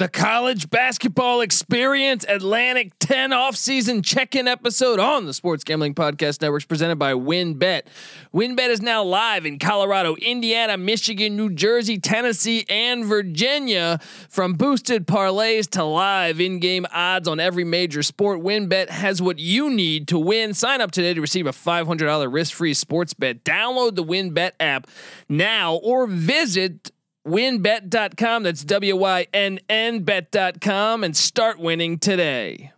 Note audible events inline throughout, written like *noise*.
The college basketball experience Atlantic 10 off-season check-in episode on the Sports Gambling Podcast Network is presented by WynnBet. WynnBet is now live in Colorado, Indiana, Michigan, New Jersey, Tennessee, and Virginia. From boosted parlays to live in-game odds on every major sport, WynnBet has what you need to win. Sign up today to receive a $500 risk-free sports bet. Download the WynnBet app now or visit wynnbet.com. That's W Y N N bet.com and start winning today.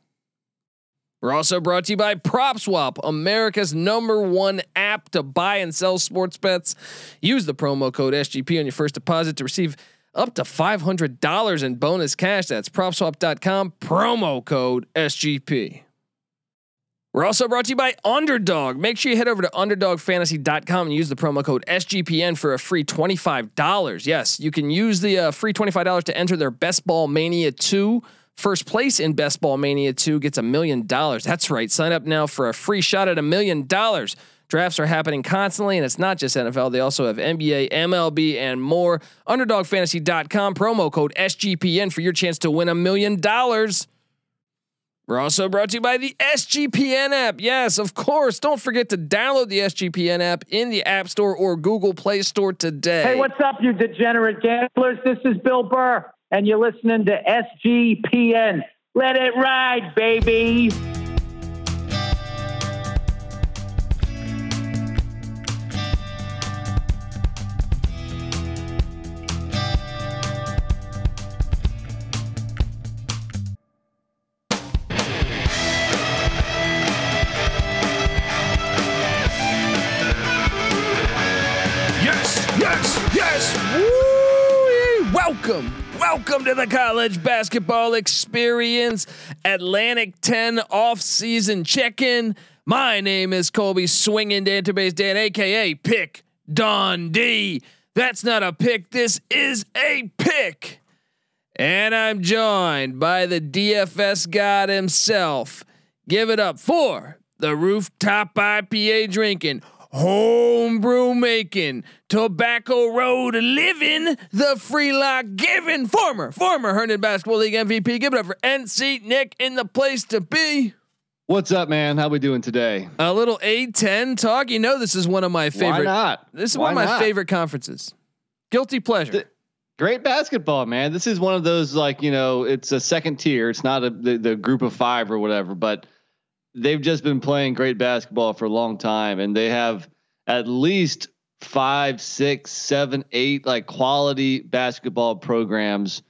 We're also brought to you by PropSwap, America's number one app to buy and sell sports bets. Use the promo code SGP on your first deposit to receive up to $500 in bonus cash. That's propswap.com, promo code SGP. We're also brought to you by Underdog. Make sure you head over to underdogfantasy.com and use the promo code SGPN for a free $25. Yes, you can use the uh, free $25 to enter their Best Ball Mania 2. First place in Best Ball Mania 2 gets a million dollars. That's right. Sign up now for a free shot at a million dollars. Drafts are happening constantly, and it's not just NFL. They also have NBA, MLB, and more. UnderdogFantasy.com, promo code SGPN for your chance to win a million dollars. We're also brought to you by the SGPN app. Yes, of course. Don't forget to download the SGPN app in the App Store or Google Play Store today. Hey, what's up, you degenerate gamblers? This is Bill Burr, and you're listening to SGPN. Let it ride, baby. Welcome, to the college basketball experience Atlantic 10 off-season check-in. My name is Colby Swinging Database Dan, aka Pick Dundee. That's not a pick, this is a pick. And I'm joined by the DFS god himself. Give it up for the rooftop IPA drinking homebrew making, tobacco road living, the free lock giving, former, former Herndon Basketball League MVP. Give it up for NC Nick in the place to be. What's up, man? How we doing today? A little A10 talk. You know, this is one of my favorite. Why not? This is Why one of my not? favorite conferences. Guilty pleasure. Great basketball, man. This is one of those like you know, it's a second tier. It's not a, the the group of five or whatever, but they've just been playing great basketball for a long time, and they have at least five, six, seven, eight like quality basketball programs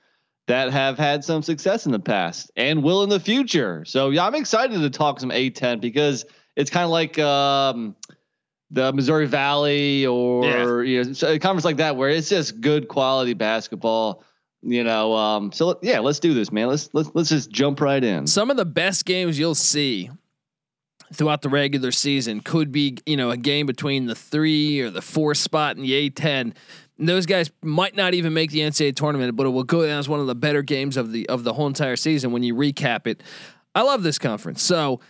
that have had some success in the past and will in the future. So yeah, I'm excited to talk some A10 because it's kind of like um, the Missouri Valley or you know so a conference like that where it's just good quality basketball. You know, um, so yeah, let's do this, man. Let's let's let's just jump right in. Some of the best games you'll see throughout the regular season could be, you know, a game between the three or the four spot in the A10. And those guys might not even make the NCAA tournament, but it will go down as one of the better games of the of the whole entire season when you recap it. I love this conference. So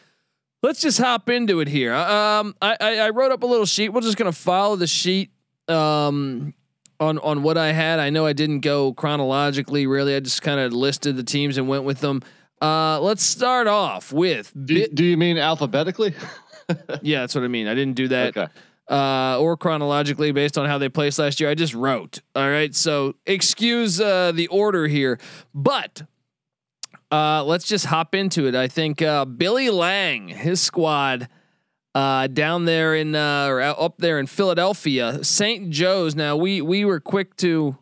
let's just hop into it here. Um, I, I, I wrote up a little sheet. We're just gonna follow the sheet um, on on what I had. I know I didn't go chronologically. Really, I just kind of listed the teams and went with them. Uh, let's start off with. Do, do you mean alphabetically? *laughs* yeah, that's what I mean. I didn't do that. okay. Uh, or chronologically based on how they placed last year. I just wrote. All right. So excuse uh, the order here, but uh, let's just hop into it. I think uh, Billy Lange, his squad, uh, down there in uh, or up there in Philadelphia, St. Joe's. Now we we were quick to,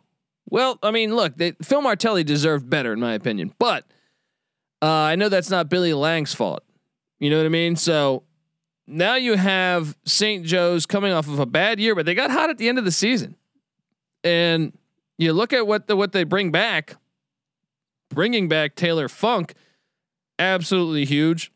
well, I mean, look, they, Phil Martelli deserved better in my opinion, but uh, I know that's not Billy Lange's fault. You know what I mean? So now you have St. Joe's coming off of a bad year, but they got hot at the end of the season, and you look at what the what they bring back. Bringing back Taylor Funk, absolutely huge.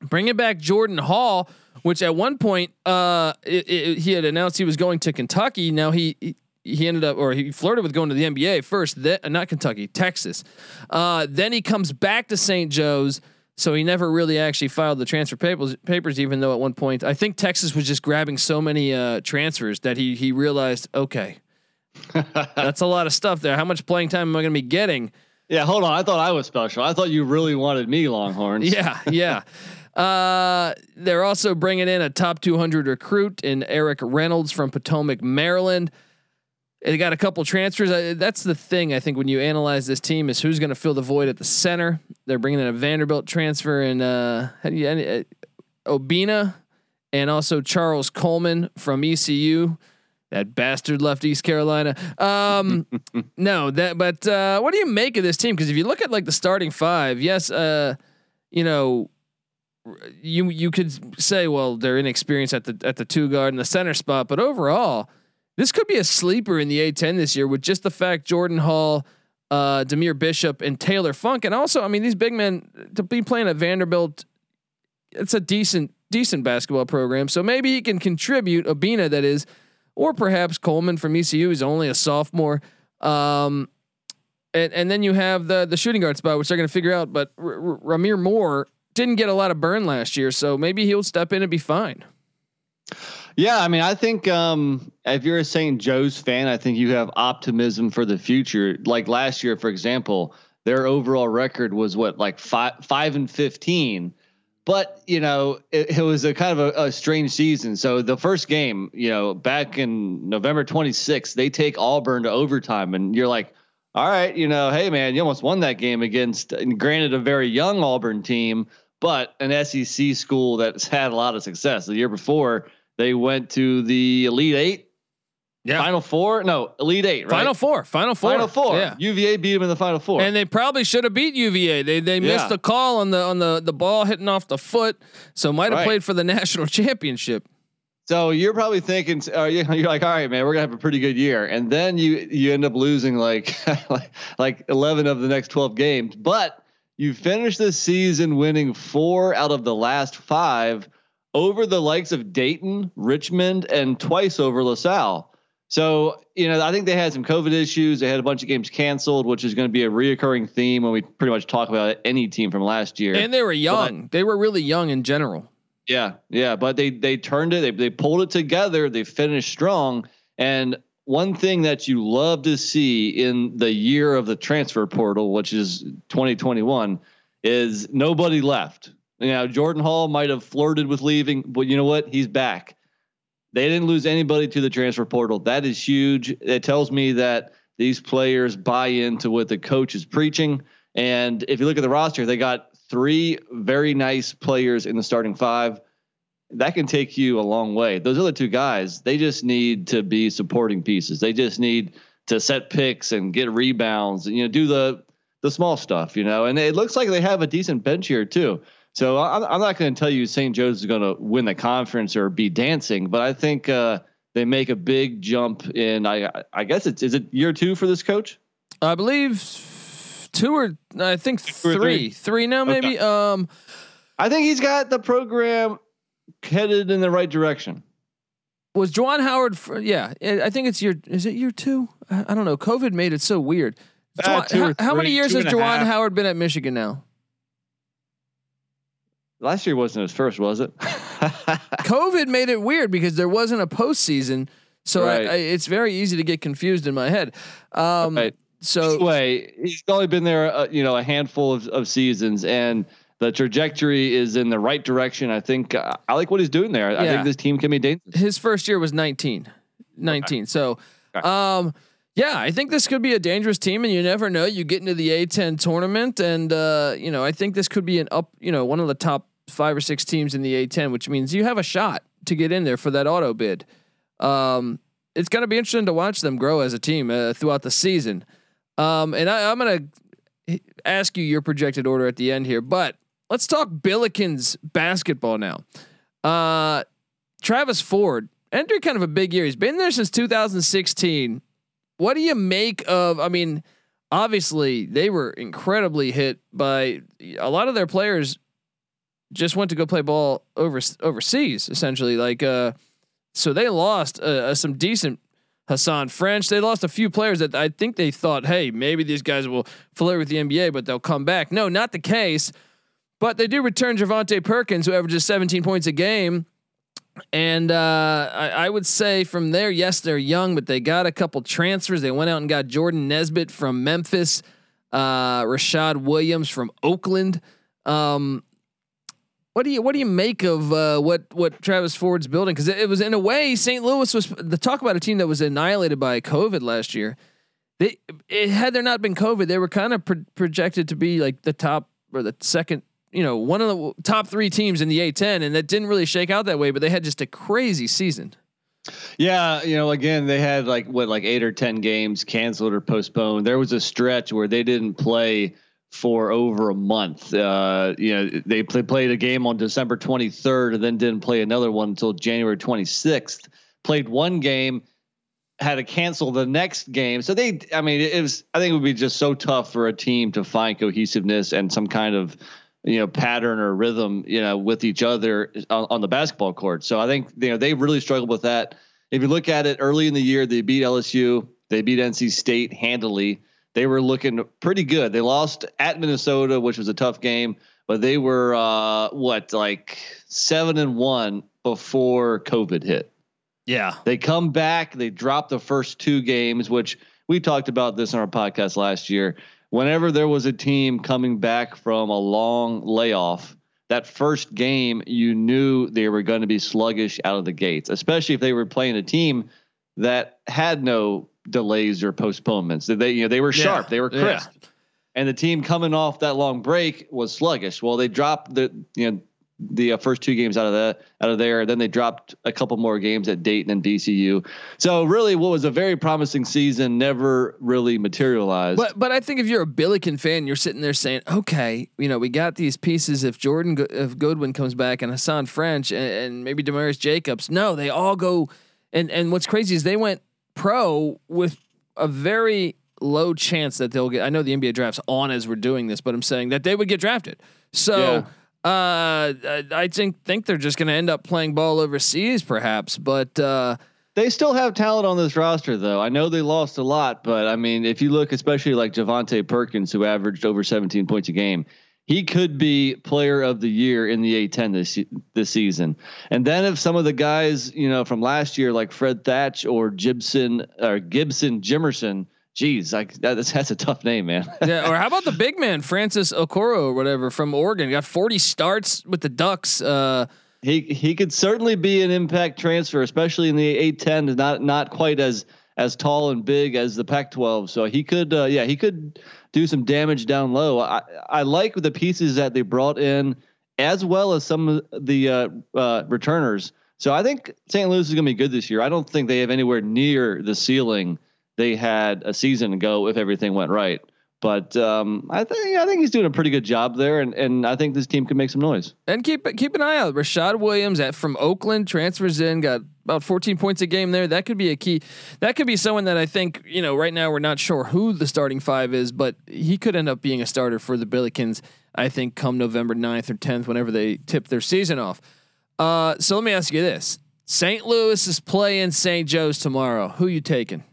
Bringing back Jordan Hall, which at one point uh, it, it, he had announced he was going to Kentucky. Now he he- he ended up or he flirted with going to the NBA first. Then uh, not Kentucky, Texas. Uh, then he comes back to St. Joe's. So he never really actually filed the transfer papers, papers, even though at one point I think Texas was just grabbing so many uh, transfers that he he realized, okay, *laughs* that's a lot of stuff there. How much playing time am I going to be getting? Yeah, hold on. I thought I was special. I thought you really wanted me, Longhorns. *laughs* Yeah, yeah. Uh, they're also bringing in a top 200 recruit in Eric Reynolds from Potomac, Maryland. They got a couple transfers. Uh, that's the thing I think when you analyze this team is who's going to fill the void at the center. They're bringing in a Vanderbilt transfer and uh, how do you, uh, Obinna and also Charles Coleman from ECU. That bastard left East Carolina. Um, *laughs* no, that. But uh, what do you make of this team? Because if you look at like the starting five, yes, uh, you know, you you could say, well, they're inexperienced at the at the two guard and the center spot, but overall, this could be a sleeper in the A10 this year with just the fact Jordan Hall, uh, Dahmir Bishop, and Taylor Funk, and also, I mean, these big men to be playing at Vanderbilt, it's a decent decent basketball program, so maybe he can contribute. Obinna, that is, or perhaps Coleman from ECU is only a sophomore. Um, and, and then you have the the shooting guard spot, which they're going to figure out. But R- R- Rahmir Moore didn't get a lot of burn last year, so maybe he'll step in and be fine. Yeah, I mean, I think um, if you're a St. Joe's fan, I think you have optimism for the future. Like last year, for example, their overall record was what, like five five and fifteen. But you know, it, it was a kind of a, a, strange season. So the first game, you know, back in November 26th, they take Auburn to overtime, and you're like, all right, you know, hey man, you almost won that game against, granted, a very young Auburn team, but an SEC school that's *laughs* had a lot of success. The year before, they went to the Elite Eight. Yeah. Final four? No, Elite Eight, right? Final four. Final four. Final four. Yeah. UVA beat them in the final four. And they probably should have beat UVA. They they yeah. missed the call on the on the the ball hitting off the foot. So might have right. played for the *laughs* national championship. So you're probably thinking, uh, *laughs* you're like, all right, man, we're gonna have a pretty good year, and then you you end up losing like *laughs* like like 11 of the next 12 games, but you finish the season winning four out of the last five over the likes of Dayton, Richmond, and twice over LaSalle. So, you know, I think they had some COVID issues. They had a bunch of games canceled, which is going to be a reoccurring theme when we pretty much talk about any team from last year. And they were young. But, they were really young in general. Yeah, yeah, but they they turned it. They they pulled it together. They finished strong. And one thing that you love to see in the year of the transfer portal, which is 2021, is nobody left. Know, Jordan Hall might have flirted with leaving, but you know what? He's back. They didn't lose anybody to the transfer portal. That is huge. It tells me that these players buy into what the coach is preaching. And if you look at the roster, they got three very nice players in the starting five that can take you a long way. Those other two guys, they just need to be supporting pieces. They just need to set picks and get rebounds and you know do the the small stuff, you know. And it looks like they have a decent bench here too. So I'm, I'm not going to tell you St. Joe's is going to win the conference or be dancing, but I think uh, they make a big jump in. I I guess it's is it year two for this coach? I believe two or I think three, three, three now maybe. Okay. Um, I think he's got the program headed in the right direction. Was Juwan Howard? For, yeah, I think it's year. Is it year two? I, don't know. COVID made it so weird. Uh, Juwan, how, how, many years has Juwan Howard been at Michigan now? Last year wasn't his first, was it? *laughs* COVID made it weird because there wasn't a postseason, so right. I, I, it's very easy to get confused in my head. Um, right. So way he's only been there, uh, you know, a handful of, of seasons, and the trajectory is in the right direction. I think uh, I like what he's doing there. Yeah. I think this team can be dangerous. His first year was 19, 19. Okay. So, okay. um, yeah, I think this could be a dangerous team, and you never know. You get into the A10 tournament, and uh, you know I think this could be an up, you know, one of the top five or six teams in the A10, which means you have a shot to get in there for that auto bid. Um, it's going to be interesting to watch them grow as a team uh, throughout the season. Um, and I, I'm going to ask you your projected order at the end here, but let's talk Billikens basketball now. Uh, Travis Ford entered kind of a big year. He's been there since 2016. What do you make of? I mean, obviously they were incredibly hit by a lot of their players. Just went to go play ball over overseas, essentially. Like, uh, so they lost uh, some decent Hasahn French. They lost a few players that I think they thought, hey, maybe these guys will flirt with the NBA, but they'll come back. No, not the case. But they do return Javonte Perkins, who averages 17 points a game. And uh, I, I, would say from there, yes, they're young, but they got a couple transfers. They went out and got Jordan Nesbitt from Memphis. uh, Rashad Williams from Oakland. Um, what do you what do you make of uh, what what Travis Ford's building? Because it, it, was in a way St. Louis was the talk about a team that was annihilated by COVID last year. They it, had there not been COVID, they were kind of pro- projected to be like the top or the second, you know, one of the top three teams in the A10, and that didn't really shake out that way. But they had just a crazy season. Yeah, you know, again, they had like what, like eight or ten games canceled or postponed. There was a stretch where they didn't play for over a month. Uh, you know, they play, played a game on December 23rd and then didn't play another one until January 26th. Played one game, had to cancel the next game. So they, I mean, it was. I think it would be just so tough for a team to find cohesiveness and some kind of you know pattern or rhythm you know with each other on, on, the basketball court. So I think you know they really struggled with that. If you look at it early in the year, they beat LSU, they beat NC State handily. They were looking pretty good. They lost at Minnesota, which was a tough game, but they were uh, what like seven and one before COVID hit. Yeah, they come back. They drop the first two games, which we talked about this on our podcast last year whenever there was a team coming back from a long layoff, that first game, you knew they were going to be sluggish out of the gates, especially if they were playing a team that had no delays or postponements. They, you know, they were sharp, yeah. they were crisp. Yeah. And the team coming off that long break was sluggish. Well, they dropped the, you know, the uh, first two games out of that out of there. Then they dropped a couple more games at Dayton and VCU. So really, what was a very promising season never really materialized. But but I think if you're a Billiken fan, you're sitting there saying, okay, you know, we got these pieces. If Jordan if Goodwin comes back and Hasahn French and, and maybe Demarius Jacobs, no, they all go. And and what's crazy is they went pro with a very low chance that they'll get. I know the NBA draft's on as we're doing this, but I'm saying that they would get drafted. So. Yeah uh, I think think they're just going to end up playing ball overseas, perhaps. But uh, they still have talent on this roster, though. I know they lost a lot, but I mean, if you look, especially like Javonte Perkins, who averaged over 17 points a game, he could be player of the year in the A10 this this season. And then if some of the guys, you know, from last year, like Fred Thatch or Gibson or Gibson Jimerson Jeez, like that's that's a tough name, man. *laughs* yeah, or how about the big man Francis Okoro or whatever from Oregon? Got 40 starts with the Ducks. Uh, he he could certainly be an impact transfer, especially in the A10, not not quite as as tall and big as the Pac-12. So he could, uh, yeah, he could do some damage down low. I I like the pieces that they brought in, as well as some of the uh, uh, returners. So I think St. Louis is going to be good this year. I don't think they have anywhere near the ceiling they had a season to go if everything went right. But um, I think I think he's doing a pretty good job there, and, and I think this team can make some noise. And keep keep an eye out. Rashad Williams at from Oakland transfers in, got about 14 points a game there. That could be a key. That could be someone that I think you know right now we're not sure who the starting five is, but he could end up being a starter for the Billikens. I think come November 9th or 10th, whenever they tip their season off. Uh, so let me ask you this: St. Louis is playing St. Joe's tomorrow. Who you taking?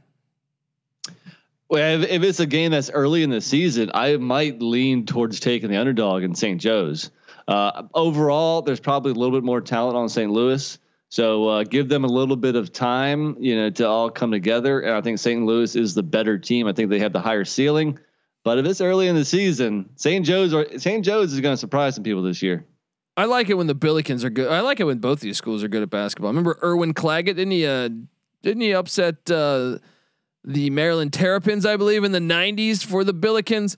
Well, if, it's a game that's early in the season, I might lean towards taking the underdog in St. Joe's. Uh, overall, there's probably a little bit more talent on St. Louis, so uh, give them a little bit of time, you know, to all come together. And I think St. Louis is the better team. I think they have the higher ceiling. But if it's early in the season, St. Joe's or St. Joe's is going to surprise some people this year. I like it when the Billikens are good. I like it when both these schools are good at basketball. Remember Erwin Claggett? Didn't he? Uh, didn't he upset? The Maryland Terrapins, I believe, in the '90s for the Billikens.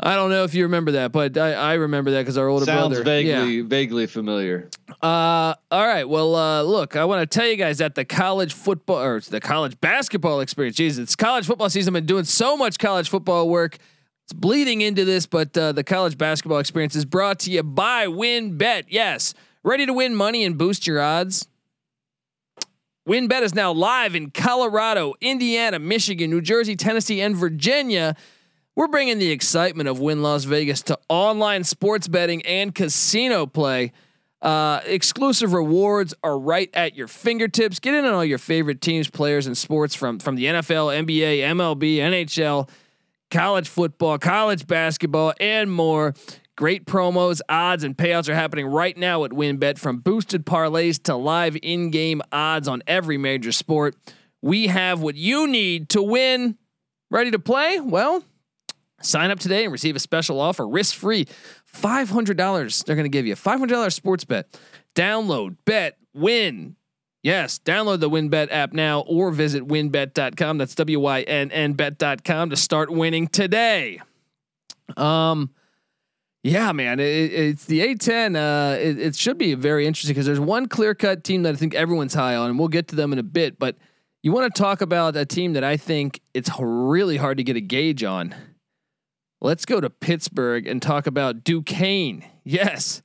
I don't know if you remember that, but I, I remember that because our older Sounds brother. vaguely, yeah. vaguely familiar. Uh, all right. Well, uh, look, I want to tell you guys that the college football or the college basketball experience. Jesus, it's college football season. I've been doing so much college football work. It's bleeding into this, but uh, the college basketball experience is brought to you by WynnBET. Yes, ready to win money and boost your odds. WynnBET is now live in Colorado, Indiana, Michigan, New Jersey, Tennessee, and Virginia. We're bringing the excitement of Wynn Las Vegas to online sports betting and casino play. Uh, exclusive rewards are right at your fingertips. Get in on all your favorite teams, players, and sports from from the NFL, NBA, MLB, NHL, college football, college basketball, and more. Great promos, odds, and payouts are happening right now at WynnBet from boosted parlays to live in game odds on every major sport. We have what you need to win. Ready to play? Well, Sign up today and receive a special offer, risk free, five hundred dollars. They're going to give you a five hundred dollars sports bet. Download, bet, win. Yes, download the WynnBet app now or visit wynnbet.com. That's W Y N N bet.com to start winning today. Um, yeah, man, it, it's the A10. Uh, it, it should be very interesting because there's one clear cut team that I think everyone's high on, and we'll get to them in a bit. But you want to talk about a team that I think it's really hard to get a gauge on. Let's go to Pittsburgh and talk about Duquesne. Yes.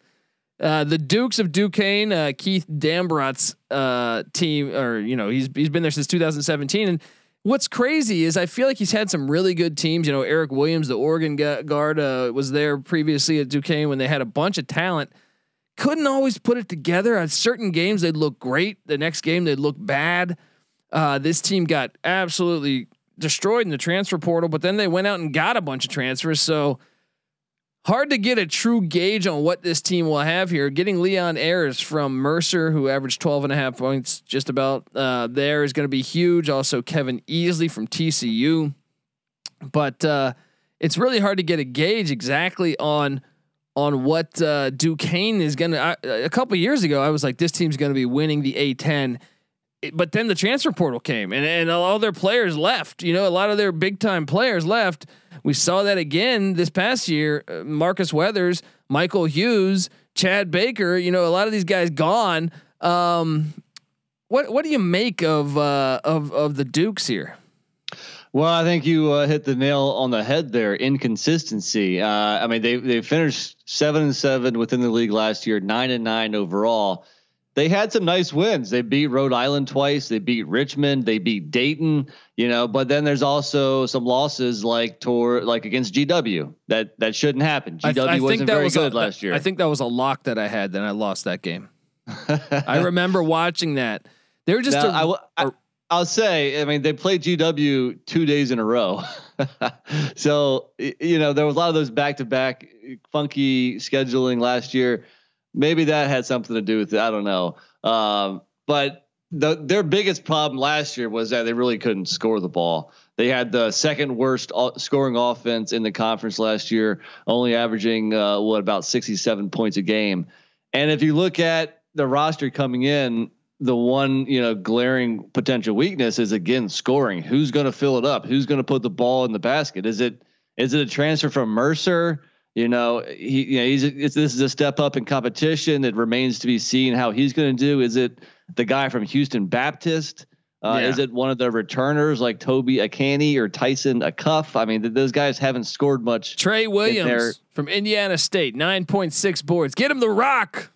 Uh, the Dukes of Duquesne, uh, Keith Dambrot's uh, team, or you know, he's he's been there since 2017. And what's crazy is I feel like he's had some really good teams. You know, Eric Williams, the Oregon guard, uh, was there previously at Duquesne when they had a bunch of talent. Couldn't always put it together. On certain games, they'd look great. The next game, they'd look bad. Uh, this team got absolutely destroyed in the transfer portal, but then they went out and got a bunch of transfers. So hard to get a true gauge on what this team will have here. Getting Leon Ayers from Mercer, who averaged 12 and a half points just about uh, there, is going to be huge. Also, Kevin Easley from TCU. But uh, it's really hard to get a gauge exactly on on what uh, Duquesne is going to. A couple years ago, I was like, this team's going to be winning the A10 but then the transfer portal came and, and all their players left. You know, a lot of their big time players left. We saw that again this past year. Uh, Marcus Weathers, Michael Hughes, Chad Baker. You know, a lot of these guys gone. Um, what what do you make of uh, of of the Dukes here? Well, I think you uh, hit the nail on the head there. Inconsistency. Uh, I mean, they they finished seven and seven within the league last year, nine and nine overall they had some nice wins. They beat Rhode Island twice. They beat Richmond. They beat Dayton. You know, but then there's also some losses like Tor, like against GW that that shouldn't happen. GW I, I wasn't very was good a, last year. I think that was a lock that I had. Then I lost that game. *laughs* I remember watching that. They were just. Now, a, I, I, will say, I mean, they played GW two days in a row. *laughs* so you know, there was a lot of those back to back funky scheduling last year maybe that had something to do with it. I don't know. Um, but the, their biggest problem last year was that they really couldn't score the ball. They had the second worst scoring offense in the conference last year, only averaging uh, what about 67 points a game. And if you look at the roster coming in, the one you know glaring potential weakness is again scoring. Who's going to fill it up? Who's going to put the ball in the basket? Is it is it a transfer from Mercer? You know, he, you know, he's this is a step up in competition. It remains to be seen how he's going to do. Is it the guy from Houston Baptist? Uh, yeah. Is it one of the returners like Toby Okani or Tyson Acuff? I mean, those guys haven't scored much. Trey Williams from Indiana State, nine point six boards. Get him the rock.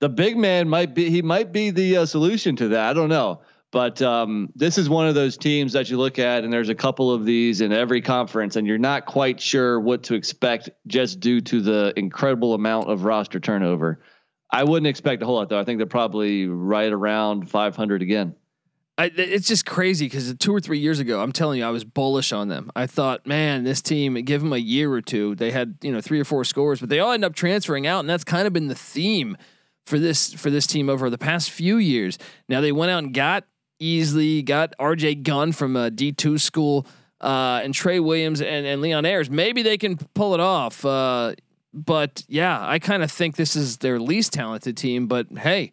The big man might be. He might be the uh, solution to that. I don't know. But um, this is one of those teams that you look at, and there's a couple of these in every conference, and you're not quite sure what to expect just due to the incredible amount of roster turnover. I wouldn't expect a whole lot, though. I think they're probably right around 500 again. I, it's just crazy because two or three years ago, I'm telling you, I was bullish on them. I thought, man, this team, give them a year or two. They had you know three or four scores, but they all end up transferring out, and that's kind of been the theme for this for this team over the past few years. Now they went out and got Easley, got RJ Gunn from a D2 school, uh, and Trey Williams and, and Leon Ayers. Maybe they can pull it off. Uh, but yeah, I kind of think this is their least talented team. But hey,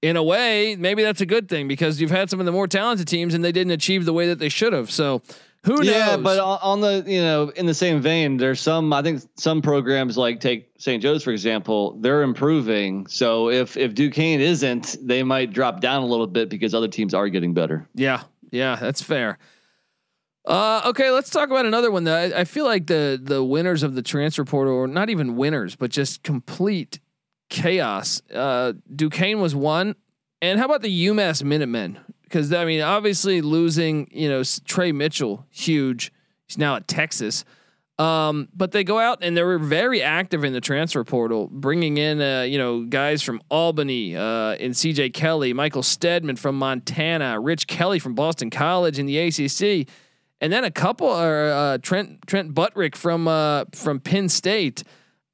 in a way, maybe that's a good thing because you've had some of the more talented teams and they didn't achieve the way that they should have. So who knows? Yeah, but on the you know in the same vein, there's some I think some programs like take St. Joe's for example, they're improving. So if if Duquesne isn't, they might drop down a little bit because other teams are getting better. Yeah, yeah, that's fair. Uh, okay, let's talk about another one. That I, I feel like the the winners of the transfer portal, or not even winners, but just complete chaos. Uh, Duquesne was one, and how about the UMass Minutemen? Because I mean, obviously losing, you know, Trey Mitchell, huge. He's now at Texas. Um, but they go out and they were very active in the transfer portal, bringing in, uh, you know, guys from Albany, uh, in CJ Kelly, Michael Steadman from Montana, Rich Kelly from Boston College in the ACC, and then a couple are uh, Trent Trent Buttrick from uh, from Penn State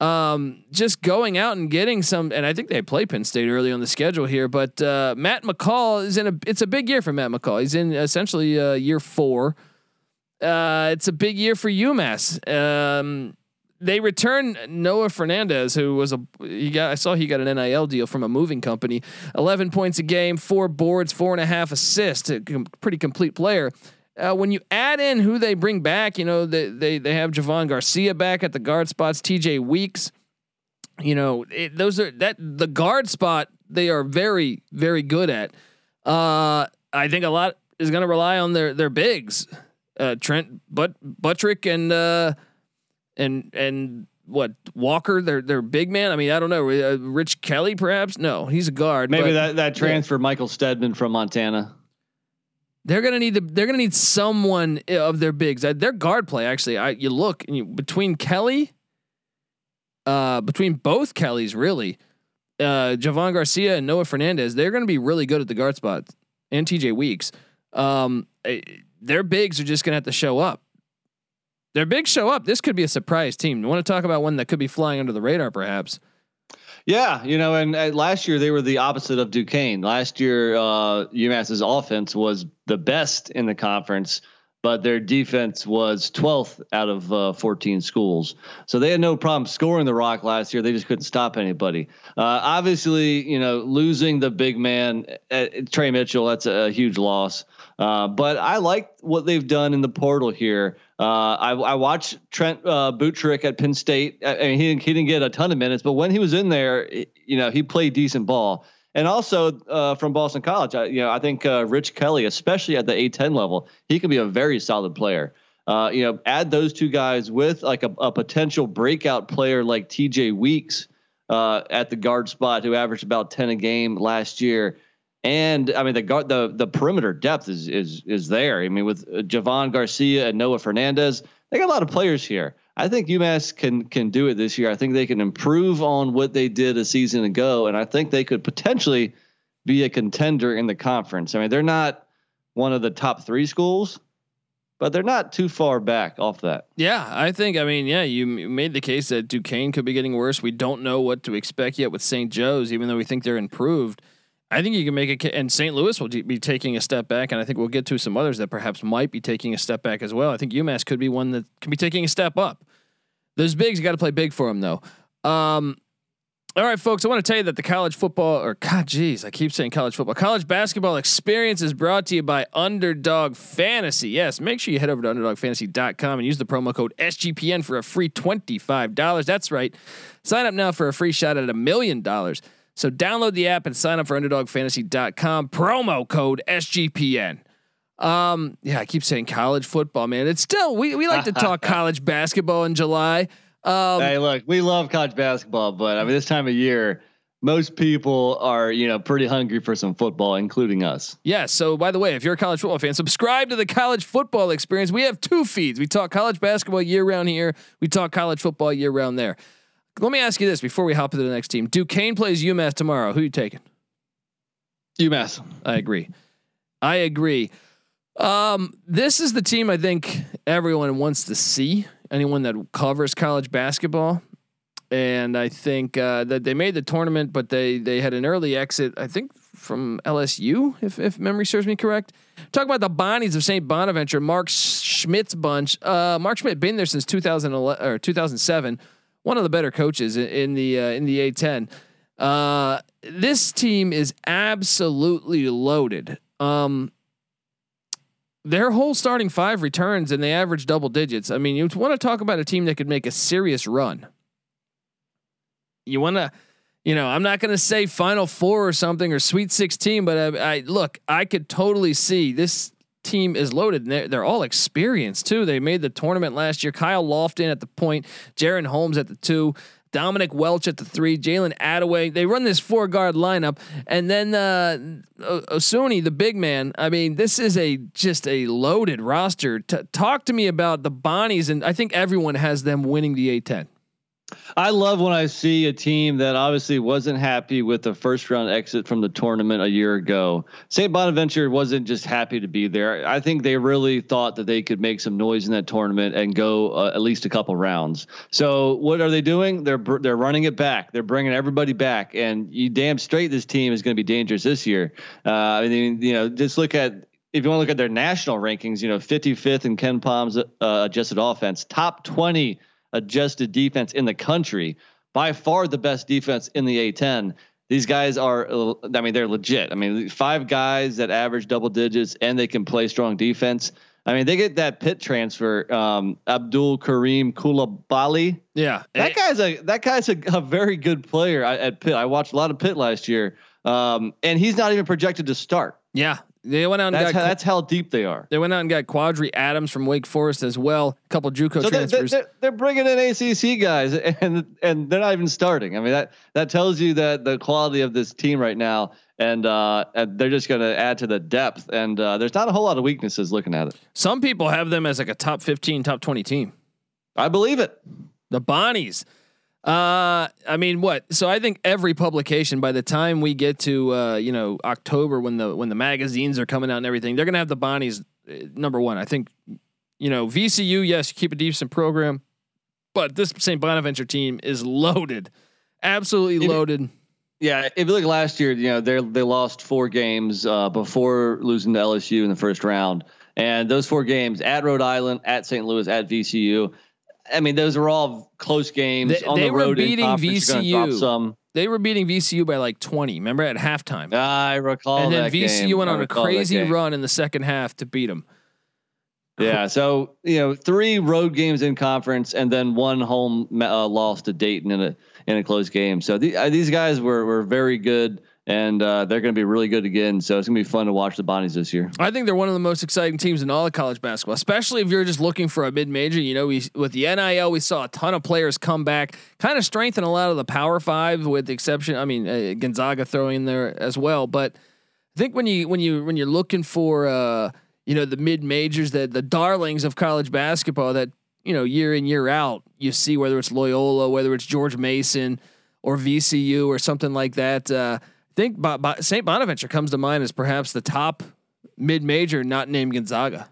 um, just going out and getting some, and I think they play Penn State early on the schedule here. But uh, Matt McCall is in a. It's a big year for Matt McCall. He's in essentially uh, year four, uh, it's a big year for UMass. Um, they return Noah Fernandez, who was a he got I saw he got an NIL deal from a moving company. Eleven points a game, four boards, four and a half assists. A com- pretty complete player. Uh, when you add in who they bring back, you know they they they have Javohn Garcia back at the guard spots, T.J. Weeks. You know it, those are that the guard spot they are very very good at. Uh, I think a lot is going to rely on their their bigs, uh, Trent but Buttrick and. Uh, and and what Walker, their their big man. I mean, I don't know. Uh, Rich Kelly, perhaps. No, he's a guard. Maybe that that transfer yeah. Michael Steadman from Montana. They're gonna need the, They're gonna need someone of their bigs. Uh, their guard play actually. I you look you, between Kelly, uh, between both Kellys really, uh, Javohn Garcia and Noah Fernandez. They're gonna be really good at the guard spot, and T.J. Weeks. Um, eh, their bigs are just gonna have to show up their bigs show up. This could be a surprise team. You want to talk about one that could be flying under the radar, perhaps? Yeah, you know, and, and last year they were the opposite of Duquesne. Last year, uh, UMass's offense was the best in the conference, but their defense was 12th out of uh, 14 schools. So they had no problem scoring the rock last year. They just couldn't stop anybody. Uh, obviously, you know, losing the big man, uh, Trey Mitchell, that's a, a huge loss. Uh, but I like what they've done in the portal here. Uh, I, I, watched Trent uh, Buttrick at Penn State. I mean, he, he didn't get a ton of minutes, but when he was in there, you know, he played decent ball. And also uh, from Boston College, I, you know, I think uh, Rich Kelly, especially at the A10 level, he can be a very solid player. Uh, you know, add those two guys with like a, a potential breakout player like T.J. Weeks uh, at the guard spot, who averaged about 10 a game last year. And I mean the guard, the the perimeter depth is is is there. I mean with uh, Javohn Garcia and Noah Fernandez, they got a lot of players here. I think UMass can can do it this year. I think they can improve on what they did a season ago, and I think they could potentially be a contender in the conference. I mean, they're not one of the top three schools, but they're not too far back off that. Yeah, I think. I mean, yeah, you made the case that Duquesne could be getting worse. We don't know what to expect yet with St. Joe's, even though we think they're improved. I think you can make it, and St. Louis will be taking a step back, and I think we'll get to some others that perhaps might be taking a step back as well. I think UMass could be one that can be taking a step up. Those bigs, got to play big for them, though. Um, all right, folks, I want to tell you that the college football, or God, geez, I keep saying college football, college basketball experience is brought to you by Underdog Fantasy. Yes, make sure you head over to UnderdogFantasy.com and use the promo code SGPN for a free $25. That's right. Sign up now for a free shot at a million dollars. So download the app and sign up for underdogfantasy.com. Promo code SGPN. Um, yeah, I keep saying college football, man. It's still we we like to *laughs* talk college basketball in July. Um, hey, look, we love college basketball, but I mean this time of year, most people are you know pretty hungry for some football, including us. Yeah. So by the way, if you're a college football fan, subscribe to the college football experience. We have two feeds. We talk college basketball year round here. We talk college football year round there. Let me ask you this before we hop to the next team. Duquesne plays UMass tomorrow. Who you taking? UMass. I agree. I agree. Um, this is the team I think everyone wants to see. Anyone that covers college basketball, and I think uh, that they made the tournament, but they they had an early exit. I think from LSU, if if memory serves me correct. Talk about the Bonnies of St. Bonaventure. Mark Schmidt's bunch. Uh, Mark Schmidt been there since 2011 or 2007 one of the better coaches in the uh, in the A10. Uh, this team is absolutely loaded. Um, their whole starting five returns and they average double digits. I mean, you want to talk about a team that could make a serious run. You want to, you know, I'm not going to say Final Four or something or Sweet 16, but I, I look, I could totally see this team is loaded. They're, they're all experienced too. They made the tournament last year. Kyle Lofton at the point, Jaren Holmes at the two, Dominic Welch at the three, Jalen Adaway. They run this four guard lineup, and then uh, Osunniyi, the big man. I mean, this is a just a loaded roster. T- talk to me about the Bonnies, and I think everyone has them winning the A10. I love when I see a team that obviously wasn't happy with the first round exit from the tournament a year ago. St. Bonaventure wasn't just happy to be there. I think they really thought that they could make some noise in that tournament and go uh, at least a couple rounds. So what are they doing? They're they're running it back. They're bringing everybody back, and you damn straight this team is going to be dangerous this year. Uh, I mean, you know, just look at if you want to look at their national rankings, you know, 55th in KenPom's uh, adjusted offense, top 20 adjusted defense in the country, by far the best defense in the A10. These guys are, I mean, they're legit. I mean, five guys that average double digits and they can play strong defense. I mean, they get that Pitt transfer, um, Abdoul Karim Coulibaly. Yeah, that guy's a that guy's a, a very good player at Pitt. I watched a lot of Pitt last year, um, and he's not even projected to start. Yeah, they went out and that's got how, that's how deep they are. They went out and got Quadry Adams from Wake Forest as well. A couple JUCO so transfers. They're, they're, bringing in ACC guys, *laughs* and and they're not even starting. I mean that that tells you that the quality of this team right now, and uh, and they're just going to add to the depth. And uh, there's not a whole lot of weaknesses looking at it. Some people have them as like a top 15, top 20 team. I believe it. The Bonnies. Uh, I mean, what? So I think every publication, by the time we get to uh, you know October, when the when the magazines are coming out and everything, they're gonna have the Bonnies uh, number one. I think, you know, VCU, yes, keep a decent program, but this St. Bonaventure team is loaded, absolutely loaded. Yeah, if you look last year, you know they they lost four games uh, before losing to LSU in the first round, and those four games at Rhode Island, at St. Louis, at VCU I mean, those are all close games they, on they the road. Were beating VCU. Some. They were beating VCU by like 20. Remember at halftime. I recall. And then VCU game. went on a crazy run in the second half to beat them. Yeah, so you know, three road games in conference, and then one home uh, loss to Dayton in a in a close game. So the, uh, these guys were were very good and uh, they're going to be really good again. So it's going to be fun to watch the Bonnies this year. I think they're one of the most exciting teams in all of college basketball, especially if you're just looking for a mid major. You know, we with the NIL, we saw a ton of players come back, kind of strengthen a lot of the Power Five, with the exception. I mean, uh, Gonzaga throwing in there as well. But I think when you when you when you're looking for uh, you know the mid majors, that the darlings of college basketball, that you know year in year out, you see whether it's Loyola, whether it's George Mason or VCU or something like that. Uh, think St. Bonaventure comes to mind as perhaps the top mid major not named Gonzaga.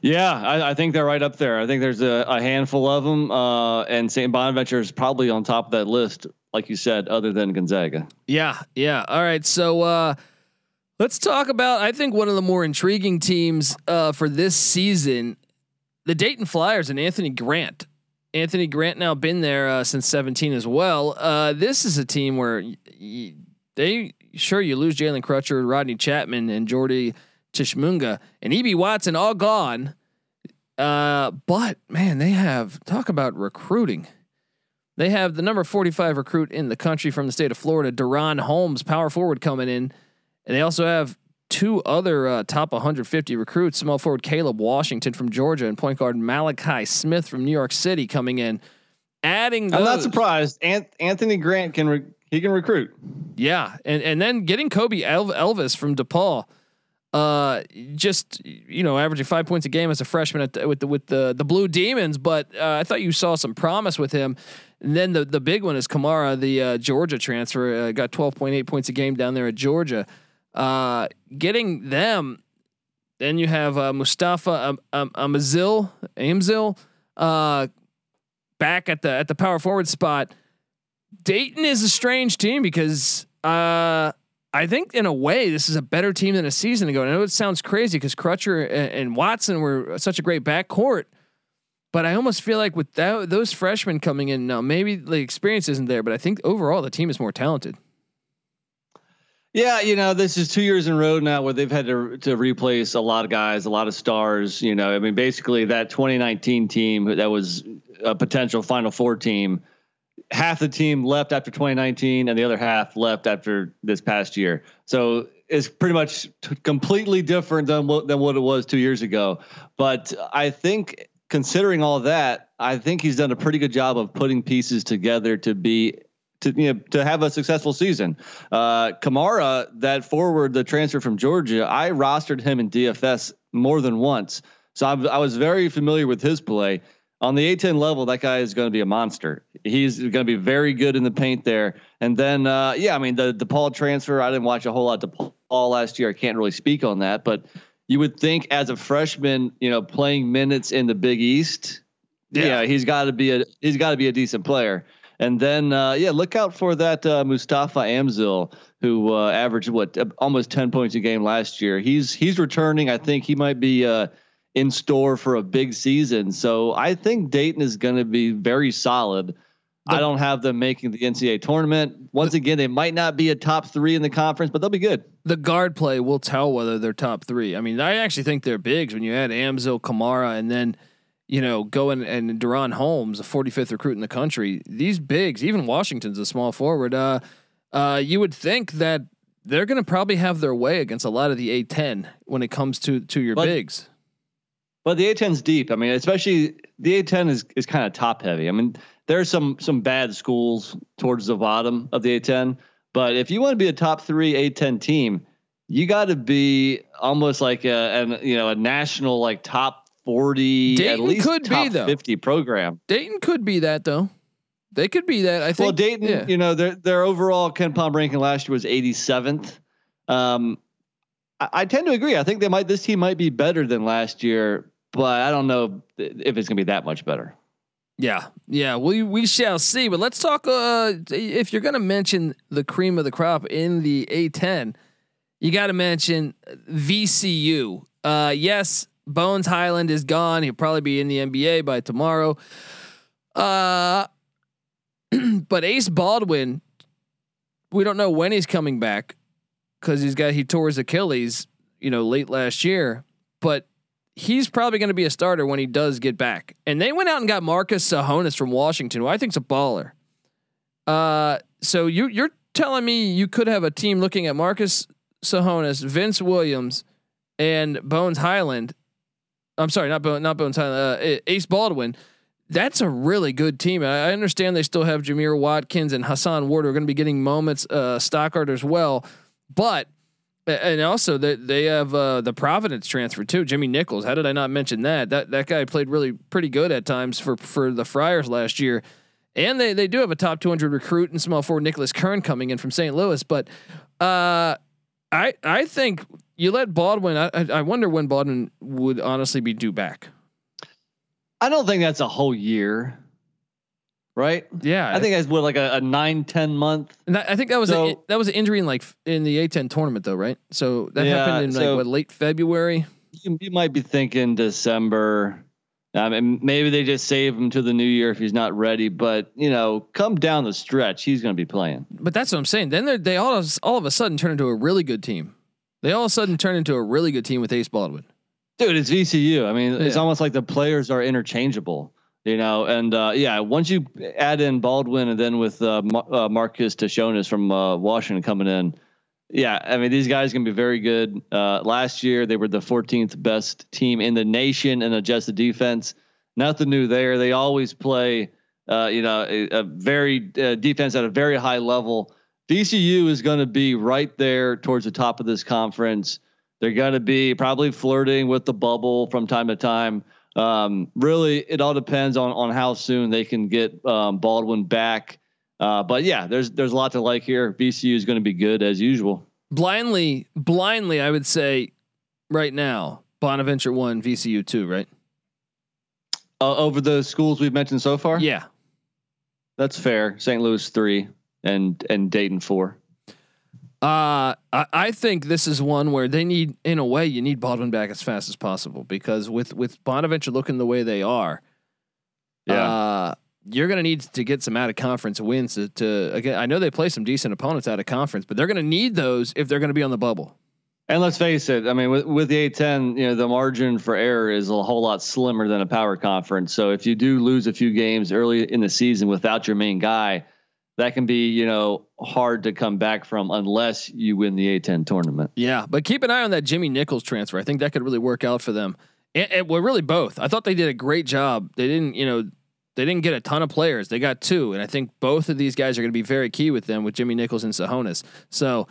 Yeah, I, I, think they're right up there. I think there's a, a handful of them, uh, and St. Bonaventure is probably on top of that list, like you said, other than Gonzaga. Yeah, yeah. All right, so uh, let's talk about. I think one of the more intriguing teams uh, for this season, the Dayton Flyers and Anthony Grant. Anthony Grant now been there uh, since 17 as well. Uh, this is a team where y- y- they sure you lose Jalen Crutcher, Rodney Chatman, and Jordy Tshimanga and Ibi Watson all gone. Uh, but man, they have talk about recruiting. They have the number 45 recruit in the country from the state of Florida, DaRon Holmes, power forward coming in. And they also have two other uh, top 150 recruits: small forward Caleb Washington from Georgia and point guard Malachi Smith from New York City coming in. Adding, those, I'm not surprised. Anthony Grant can re- he can recruit. Yeah, and and then getting Koby Elvis from DePaul, uh, just you know averaging five points a game as a freshman at, with the with the the Blue Demons. But uh, I thought you saw some promise with him. And then the the big one is Camara, the uh, Georgia transfer, uh, got 12.8 points a game down there at Georgia. Uh, getting them, then you have uh, Mustapha um, um, Amzil, Amzil, uh, back at the at the power forward spot. Dayton is a strange team because uh, I think in a way this is a better team than a season ago. And I know it sounds crazy because Crutcher and, and, Watson were such a great backcourt, but I almost feel like with that, those freshmen coming in now, maybe the experience isn't there, but I think overall the team is more talented. Yeah, you know, this is two years in a row now where they've had to to replace a lot of guys, a lot of stars. You know, I mean, basically that 2019 team that was a potential Final Four team, half the team left after 2019, and the other half left after this past year. So it's pretty much t- completely different than what than what it was two years ago. But I think, considering all that, I think he's done a pretty good job of putting pieces together to be to you know to have a successful season. Uh, Camara, that forward, the transfer from Georgia, I rostered him in DFS more than once, so I, I was very familiar with his play. On the A10 level, that guy is going to be a monster. He's going to be very good in the paint there. And then, uh, yeah, I mean the DePaul transfer. I didn't watch a whole lot of Paul last year. I can't really speak on that, but you would think as a freshman, you know, playing minutes in the Big East, yeah, yeah he's got to be a he's got to be a decent player. And then, uh, yeah, look out for that uh, Mustapha Amzil, who uh, averaged what almost ten points a game last year. He's he's returning. I think he might be uh, in store for a big season. So I think Dayton is going to be very solid. The, I don't have them making the NCAA tournament. Once the, again, they might not be a top three in the conference, but they'll be good. The guard play will tell whether they're top three. I mean, I actually think they're bigs when you add Amzil, Camara, and then you know, going and DaRon Holmes, a 45th recruit in the country, these bigs, even Washington's a small forward. Uh, uh, you would think that they're going to probably have their way against a lot of the A10 when it comes to to your but, bigs. But the A10's deep. I mean, especially the A10 is is kind of top heavy. I mean, there's some some bad schools towards the bottom of the A10, but if you want to be a top three A10 team, you got to be almost like a an you know a national like top 40 Dayton at least could be though 50 program. Dayton could be that though. They could be that. I think. Well, Dayton, yeah. you know, their their overall KenPom ranking last year was 87th. Um, I, I, tend to agree. I think they might. This team might be better than last year, but I don't know if it's gonna be that much better. Yeah, yeah, we we shall see. But let's talk. Uh, if you're gonna mention the cream of the crop in the A10, you got to mention VCU. Uh, yes, Bones Hyland is gone. He'll probably be in the NBA by tomorrow. Uh, *clears throat* but Ace Baldwin, we don't know when he's coming back because he's got he tore his Achilles, you know, late last year. But he's probably going to be a starter when he does get back. And they went out and got Marcus Tsohonis from Washington, who I think's a baller. Uh, so you you're telling me you could have a team looking at Marcus Tsohonis, Vince Williams, and Bones Hyland I'm sorry, not Bone, not Bones Hyland, uh, Ace Baldwin. That's a really good team. I understand they still have Jamir Watkins and Hason Ward who are going to be getting moments, uh, Stockard as well, but and also they they have uh, the Providence transfer too, Jimmy Nichols. How did I not mention that? That that guy played really pretty good at times for for the Friars last year, and they they do have a top 200 recruit and small forward Nicholas Kern coming in from St. Louis. But uh, I I think you let Baldwin. I, I wonder when Baldwin would honestly be due back. I don't think that's a whole year, right? Yeah, I think that's what like a, a nine ten month. And that, I think that was so, a, that was an injury in like in the A10 tournament though, right? So that yeah, happened in so like what late February. You, you might be thinking December. I mean, maybe they just save him to the new year if he's not ready. But you know, come down the stretch, he's going to be playing. But that's what I'm saying. Then they all all of a sudden turn into a really good team. They all of a sudden turn into a really good team with Ace Baldwin. Dude, it's VCU. I mean, yeah. it's almost like the players are interchangeable, you know. And uh, yeah, once you add in Baldwin and then with uh, uh, Marcus Tsohonis from uh, Washington coming in, yeah, I mean these guys can be very good. Uh, last year they were the 14th best team in the nation in adjusted defense. Nothing new there. They always play, uh, you know, a, a very defense at a very high level VCU is going to be right there towards the top of this conference. They're going to be probably flirting with the bubble from time to time. Um, really, it all depends on on how soon they can get um, Baldwin back. Uh, but yeah, there's there's a lot to like here. VCU is going to be good as usual. Blindly, blindly, I would say right now, Bonaventure one, VCU two, right? Uh, over the schools we've mentioned so far. Yeah, that's fair. St. Louis three and and Dayton four? Uh, I, I think this is one where they need, in a way, you need Baldwin back as fast as possible because with with Bonaventure looking the way they are, yeah, uh, you're going to need to get some out of conference wins to, to again. I know they play some decent opponents out of conference, but they're going to need those if they're going to be on the bubble. And let's face it, I mean, with, with the A10, you know, the margin for error is a whole lot slimmer than a power conference. So if you do lose a few games early in the season without your main guy, that can be you know hard to come back from unless you win the A10 tournament. Yeah, but keep an eye on that Jimmy Nichols transfer. I think that could really work out for them. And, and well, really both. I thought they did a great job. They didn't, you know, they didn't get a ton of players. They got two, and I think both of these guys are going to be very key with them with Jimmy Nichols and Tsohonis. So,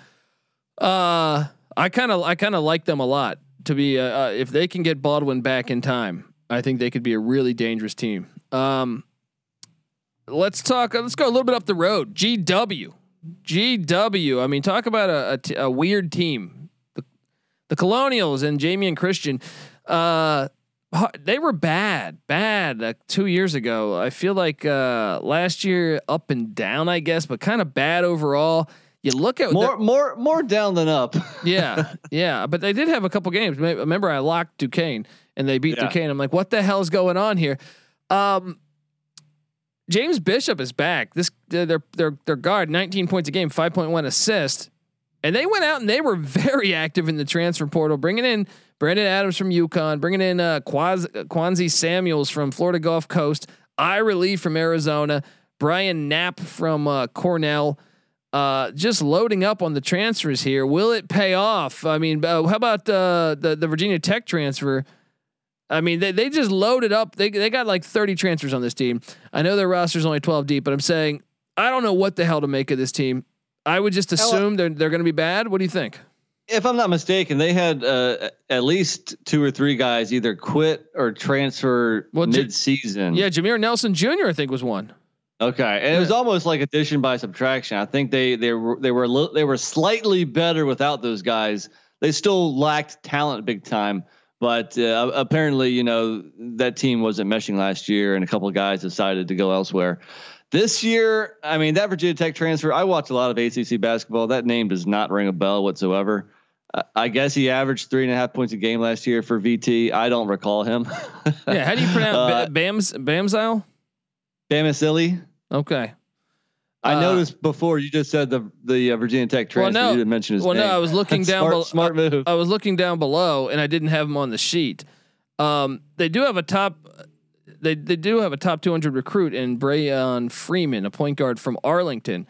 uh, I kind of I kind of like them a lot. To be uh, uh, if they can get Baldwin back in time, I think they could be a really dangerous team. Um, let's talk. Let's go a little bit up the road. GW, GW. I mean, talk about a, a, t- a weird team. The, the Colonials and Jamion Christian. Uh, they were bad, bad uh, two years ago. I feel like uh, last year up and down, I guess, but kind of bad overall. You look at more, more, more down than up. *laughs* yeah, yeah, but they did have a couple games. Remember, I locked Duquesne and they beat yeah. Duquesne. I'm like, what the hell is going on here? Um, James Bishop is back. This their their their guard, 19 points a game, 5.1 assist, and they went out and they were *laughs* very active in the transfer portal, bringing in Brendan Adams from UConn, bringing in uh, Quaz, Quanzi Samuels from Florida Gulf Coast, Ira Lee from Arizona, Brian Knapp from uh, Cornell. Uh, just loading up on the transfers here. Will it pay off? I mean, uh, how about uh, the the Virginia Tech transfer? I mean, they, they just loaded up. They they got like 30 transfers on this team. I know their roster's only 12 deep, but I'm saying I don't know what the hell to make of this team. I would just assume they're they're going to be bad. What do you think? if I'm not mistaken, they had uh, at least two or three guys either quit or transfer well, mid-season. yeah, Jameer Nelson Jr. I think was one. Okay, and yeah. it was almost like addition by subtraction. I think they they were they were they were slightly better without those guys. They still lacked talent big time, but uh, apparently, you know, that team wasn't meshing last year, and a couple of guys decided to go elsewhere. This year, I mean, that Virginia Tech transfer, I watch a lot of ACC basketball. That name does not ring a bell whatsoever. I guess he averaged three and a half points a game last year for VT. I don't recall him. yeah, how do you pronounce *laughs* uh, Bams Bamzile? Bamisili. Okay. I uh, noticed before you just said the the uh, Virginia Tech transfer. Well, no, you didn't mention his well, name. Well, no, I was looking down. smart, be- smart move. I, I, was looking down below, and I didn't have him on the sheet. Um, they do have a top. They they do have a top 200 recruit in Brayon Freeman, a point guard from Arlington.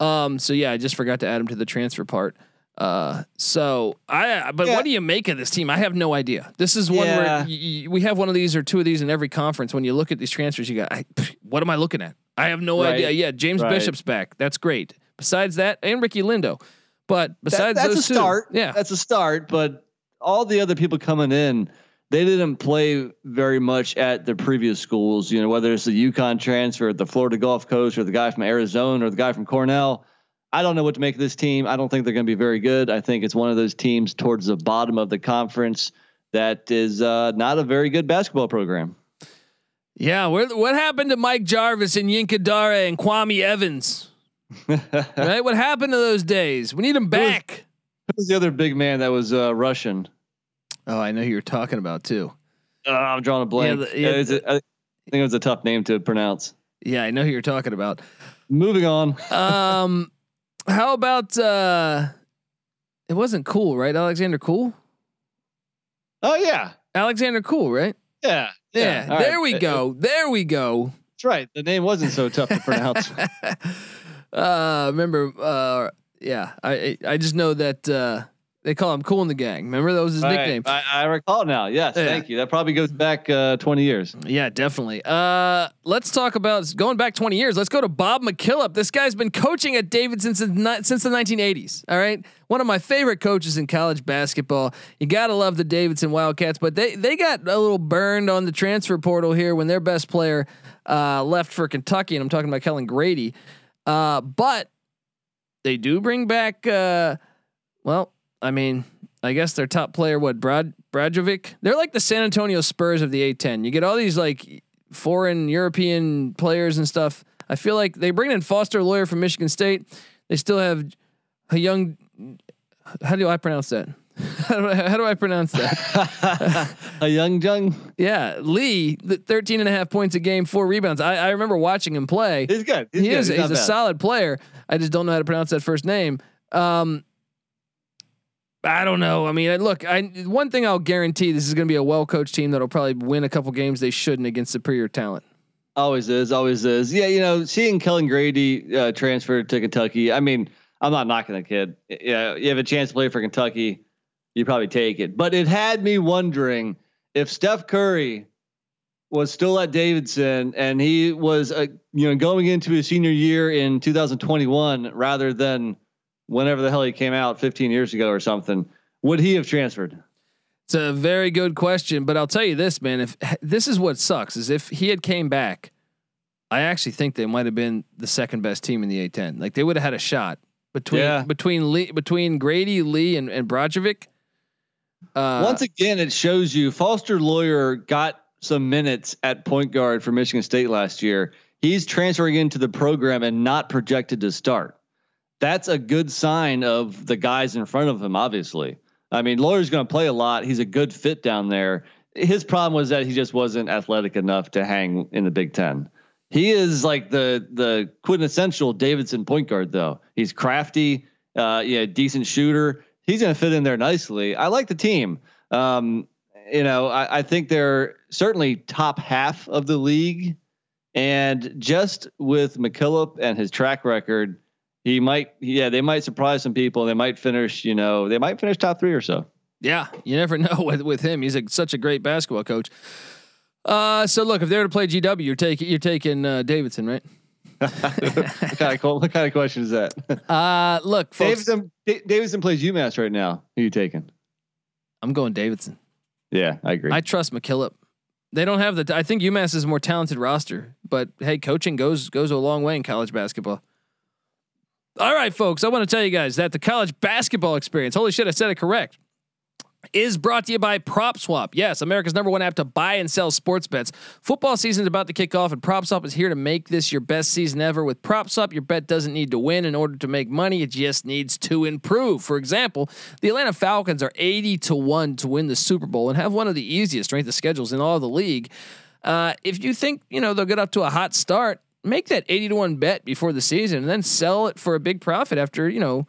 Um, so yeah, I just forgot to add him to the transfer part. Uh, so I, but yeah. what do you make of this team? I have no idea. This is one yeah. where y- y- we have one of these or two of these in every conference. When you look at these transfers, you got, I, what am I looking at? I have no right. idea. Yeah, James right. Bishop's back. That's great. Besides that, and Ricky Lindo. But besides that, that's those a start. Two, yeah, that's a start. But all the other people coming in, they didn't play very much at the previous schools. You know, whether it's the UConn transfer, the Florida Gulf Coast, or the guy from Arizona, or the guy from Cornell I don't know what to make of this team. I don't think they're going to be very good. I think it's one of those teams towards the bottom of the conference that is uh, not a very good basketball program. Yeah, what happened to Mike Jarvis and Yinka Dare and Kwame Evans? *laughs* right, what happened to those days? We need them back. Who was, the other big man that was uh, Russian? Oh, I know who you're talking about too. Uh, I'm drawing a blank. Yeah, the, yeah, the, I think it was a tough name to pronounce. Yeah, I know who you're talking about. Moving on. um, *laughs* how about uh it wasn't cool, right? Alexander Koul? Oh yeah. Alexander Koul, right? Yeah. Yeah. yeah. There right. we go. There we go. That's right. The name wasn't so tough to pronounce. *laughs* uh remember uh yeah, I I just know that uh they call him Cool in the Gang. Remember that was his right. nickname. I, I, recall now. Yes, yeah. thank you. That probably goes back uh, 20 years. Yeah, definitely. Uh, let's talk about going back 20 years. Let's go to Bob McKillop. This guy's been coaching at Davidson since, since the 1980s. All right, one of my favorite coaches in college basketball. You gotta love the Davidson Wildcats, but they they got a little burned on the transfer portal here when their best player uh, left for Kentucky, and I'm talking about Kellan Grady. Uh, but they do bring back. Uh, well, I mean, I guess their top player, what Brad Brajkovic? They're like the San Antonio Spurs of the A10. You get all these like foreign European players and stuff. I feel like they bring in Foster Loyer from Michigan State. They still have a young. How do I pronounce that? *laughs* how, do I, how do I pronounce that? *laughs* a young jung. Yeah, Lee, 13 and a half points a game, four rebounds. I, I remember watching him play. He's good. He's he good. is. He's, he's a bad. solid player. I just don't know how to pronounce that first name. Um, I don't know. I mean, look, I one thing I'll guarantee this is going to be a well coached team that'll probably win a couple games they shouldn't against superior talent. Always is, always is. Yeah, you know, seeing Kellan Grady uh, transfer to Kentucky. I mean, I'm not knocking the kid. Yeah, you have a chance to play for Kentucky, you probably take it. But it had me wondering if Steph Curry was still at Davidson and he was, uh, you know, going into his senior year in 2021 rather than whenever the hell he came out 15 years ago or something, would he have transferred? It's a very good question, but I'll tell you this, man. If this is what sucks, is if he had came back, I actually think they might have been the second best team in the A10. Like they would have had a shot between yeah. between Lee, between Grady, Lee, and and Brajkovic. Uh, Once again, it shows you Foster Loyer got some minutes at point guard for Michigan State last year. He's transferring into the program and not projected to start. That's a good sign of the guys in front of him, obviously. I mean, Loyer's going to play a lot. He's a good fit down there. His problem was that he just wasn't athletic enough to hang in the Big Ten. He is like the the quintessential Davidson point guard, though. He's crafty, uh, yeah, decent shooter. He's going to fit in there nicely. I like the team. Um, you know, I, I think they're certainly top half of the league, and just with McKillop and his track record, he might, yeah, they might surprise some people. They might finish, you know, they might finish top three or so. Yeah, you never *laughs* know with with him. He's a, such a great basketball coach. Uh, so look, if they were to play GW, you're taking you're taking uh, Davidson, right? *laughs* what, kind of, what kind of question is that? *laughs* Uh, look, folks, Davidson D- Davidson plays UMass right now. Who are you taking? I'm going Davidson. Yeah, I agree. I trust McKillop. They don't have the. I think UMass is a more talented roster, but hey, coaching goes goes a long way in college basketball. All right, folks, I want to tell you guys that the college basketball experience. Holy shit, I said it correct is brought to you by PropSwap. Yes, America's number one app to buy and sell sports bets. Football season is about to kick off, and PropSwap is here to make this your best season ever. With PropSwap, your bet doesn't need to win in order to make money; it just needs to improve. For example, the Atlanta Falcons are eighty to one to win the Super Bowl and have one of the easiest strength of schedules in all of the league. Uh, if you think you know they'll get up to a hot start, make that eighty to one bet before the season, and then sell it for a big profit after you know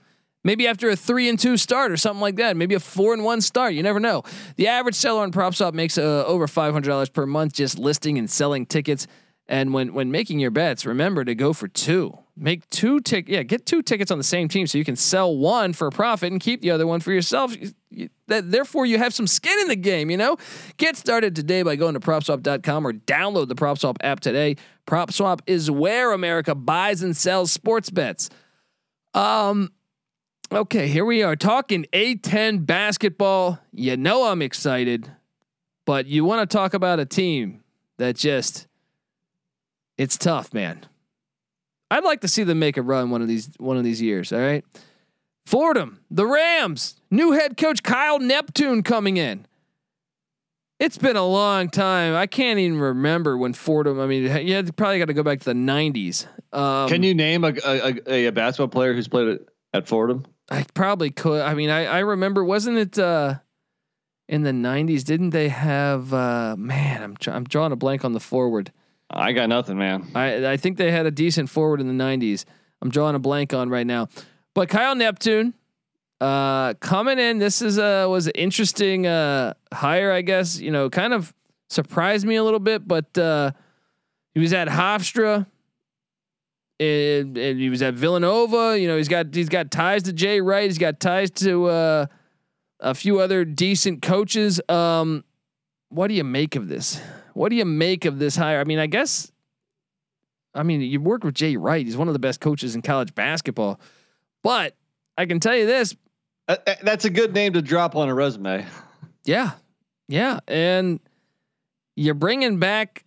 Maybe after a three and two start or something like that. Maybe a four and one start. You never know. The average seller on PropSwap makes uh, over five hundred dollars per month just listing and selling tickets. And when when making your bets, remember to go for two. Make two tick. Yeah, get two tickets on the same team so you can sell one for a profit and keep the other one for yourself. You, you, that, therefore, you have some skin in the game. You know. Get started today by going to PropSwap.com or download the PropSwap app today. PropSwap is where America buys and sells sports bets. Um, Okay, here we are talking A10 basketball. You know I'm excited, but you want to talk about a team that just it's tough, man. I'd like to see them make a run one of these one of these years, all right? Fordham, the Rams, new head coach Kyle Neptune coming in. It's been a long time. I can't even remember when Fordham. I mean, you had probably got to go back to the '90s. Um, Can you name a, a, a basketball player who's played at Fordham? I probably could. I mean, I I remember wasn't it uh in the 90s didn't they have uh man, I'm I'm drawing a blank on the forward. I got nothing, man. I I think they had a decent forward in the 90s. I'm drawing a blank on right now. But Kyle Neptune uh coming in this is a was an interesting uh hire I guess, you know, kind of surprised me a little bit, but uh he was at Hofstra and, he was at Villanova. You know, he's got he's got ties to Jay Wright. He's got ties to uh, a few other decent coaches. Um, what do you make of this? What do you make of this hire? I mean, I guess. I mean, you work with Jay Wright. He's one of the best coaches in college basketball. But I can tell you this. Uh, uh that's a good name to drop on a resume. *laughs* Yeah. Yeah. And you're bringing back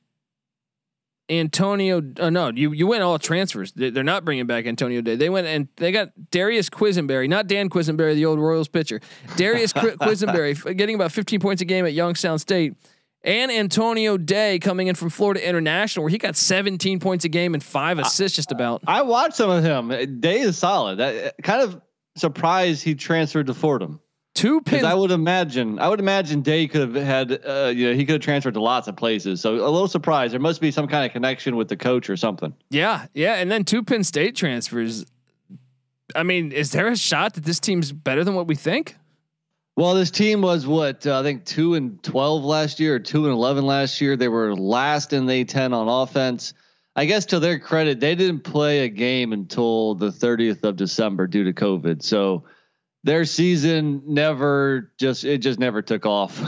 Antonio. Uh, no, you you went all transfers. They're not bringing back Antonio Daye. They went and they got Darius Quisenberry, not Dan Quisenberry, the old Royals pitcher. Darius *laughs* Quisenberry getting about 15 points a game at Youngstown State, and Antonio Daye coming in from Florida International, where he got 17 points a game and five assists just about. I watched some of him. Daye is solid. That kind of surprised he transferred to Fordham. Two pins. I would imagine. I would imagine Daye could have had. Uh, you know, he could have transferred to lots of places. So a little surprised. There must be some kind of connection with the coach or something. Yeah, yeah, and then two Penn State transfers. I mean, is there a shot that this team's better than what we think? Well, this team was what uh, I think two and twelve last year, or two and eleven last year. They were last in the ten on offense. I guess to their credit, they didn't play a game until the 30th of December due to COVID. So their season never just it just never took off.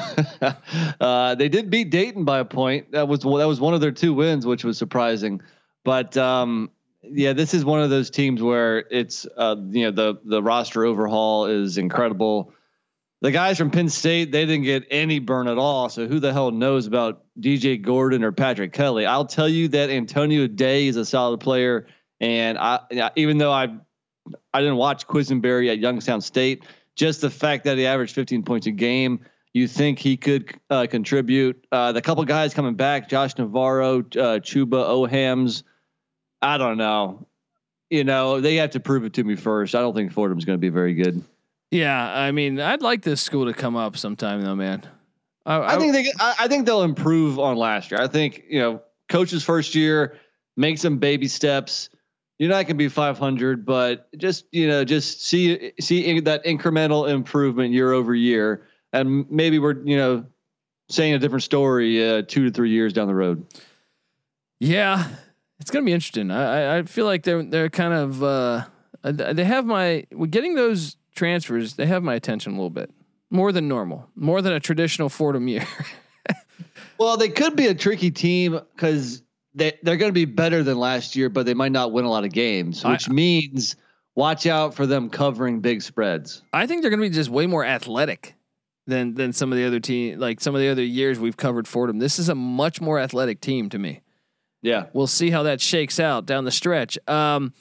*laughs* uh, they did beat Dayton by a point. That was that was one of their two wins, which was surprising. But um, yeah, this is one of those teams where it's uh, you know the the roster overhaul is incredible. The guys from Penn State they didn't get any burn at all. So who the hell knows about DJ Gordon or Patrick Kelly? I'll tell you that Antonio Daye is a solid player, and I even though I I didn't watch Quisenberry at Youngstown State. Just the fact that he averaged 15 points a game, you think he could uh, contribute. Uh, the couple guys coming back, Josh Navarro, uh, Chuba Ohams. I don't know. You know, they have to prove it to me first. I don't think Fordham's going to be very good. Yeah, I mean, I'd like this school to come up sometime, though, man. I, I, I think they. I, I think they'll improve on last year. I think you know, coach's first year, make some baby steps. You're not going to be 500, but just you know, just see see that incremental improvement year over year and maybe we're you know saying a different story uh, two to three years down the road. Yeah, it's gonna be interesting. I I feel like they're they're kind of uh, they have my getting those transfers. They have my attention a little bit more than normal, more than a traditional Fordham year. *laughs* well, they could be a tricky team because they they're going to be better than last year, but they might not win a lot of games, which I, means watch out for them covering big spreads. I think they're going to be just way more athletic than than some of the other team like some of the other years we've covered Fordham. This is a much more athletic team to me. Yeah. We'll see how that shakes out down the stretch. Um,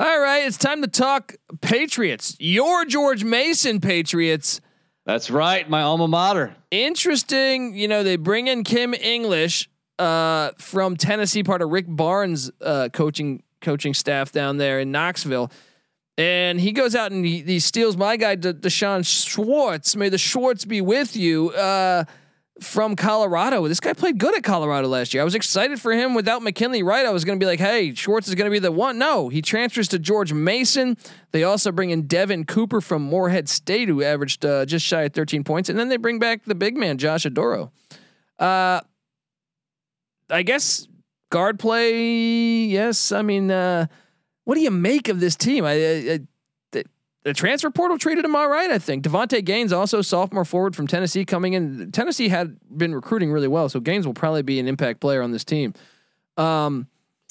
all right, it's time to talk Patriots. Your George Mason Patriots. That's right, my alma mater. Interesting, you know, they bring in Kim English uh, from Tennessee, part of Rick Barnes' uh, coaching coaching staff down there in Knoxville. And he goes out and he, he steals my guy, De- D'Shawn Schwartz. May the Schwartz be with you. Uh, from Colorado. This guy played good at Colorado last year. I was excited for him without McKinley Wright. I was going to be like, hey, Schwartz is going to be the one. No, he transfers to George Mason. They also bring in Devin Cooper from Morehead State, who averaged uh, just shy of 13 points. And then they bring back the big man, Josh Oduro. Uh, I guess guard play, yes. I mean, uh, what do you make of this team? I, I, the, the, transfer portal treated him all right. I think Davonte Gaines, also sophomore forward from Tennessee, coming in. Tennessee had been recruiting really well, so Gaines will probably be an impact player on this team. Um,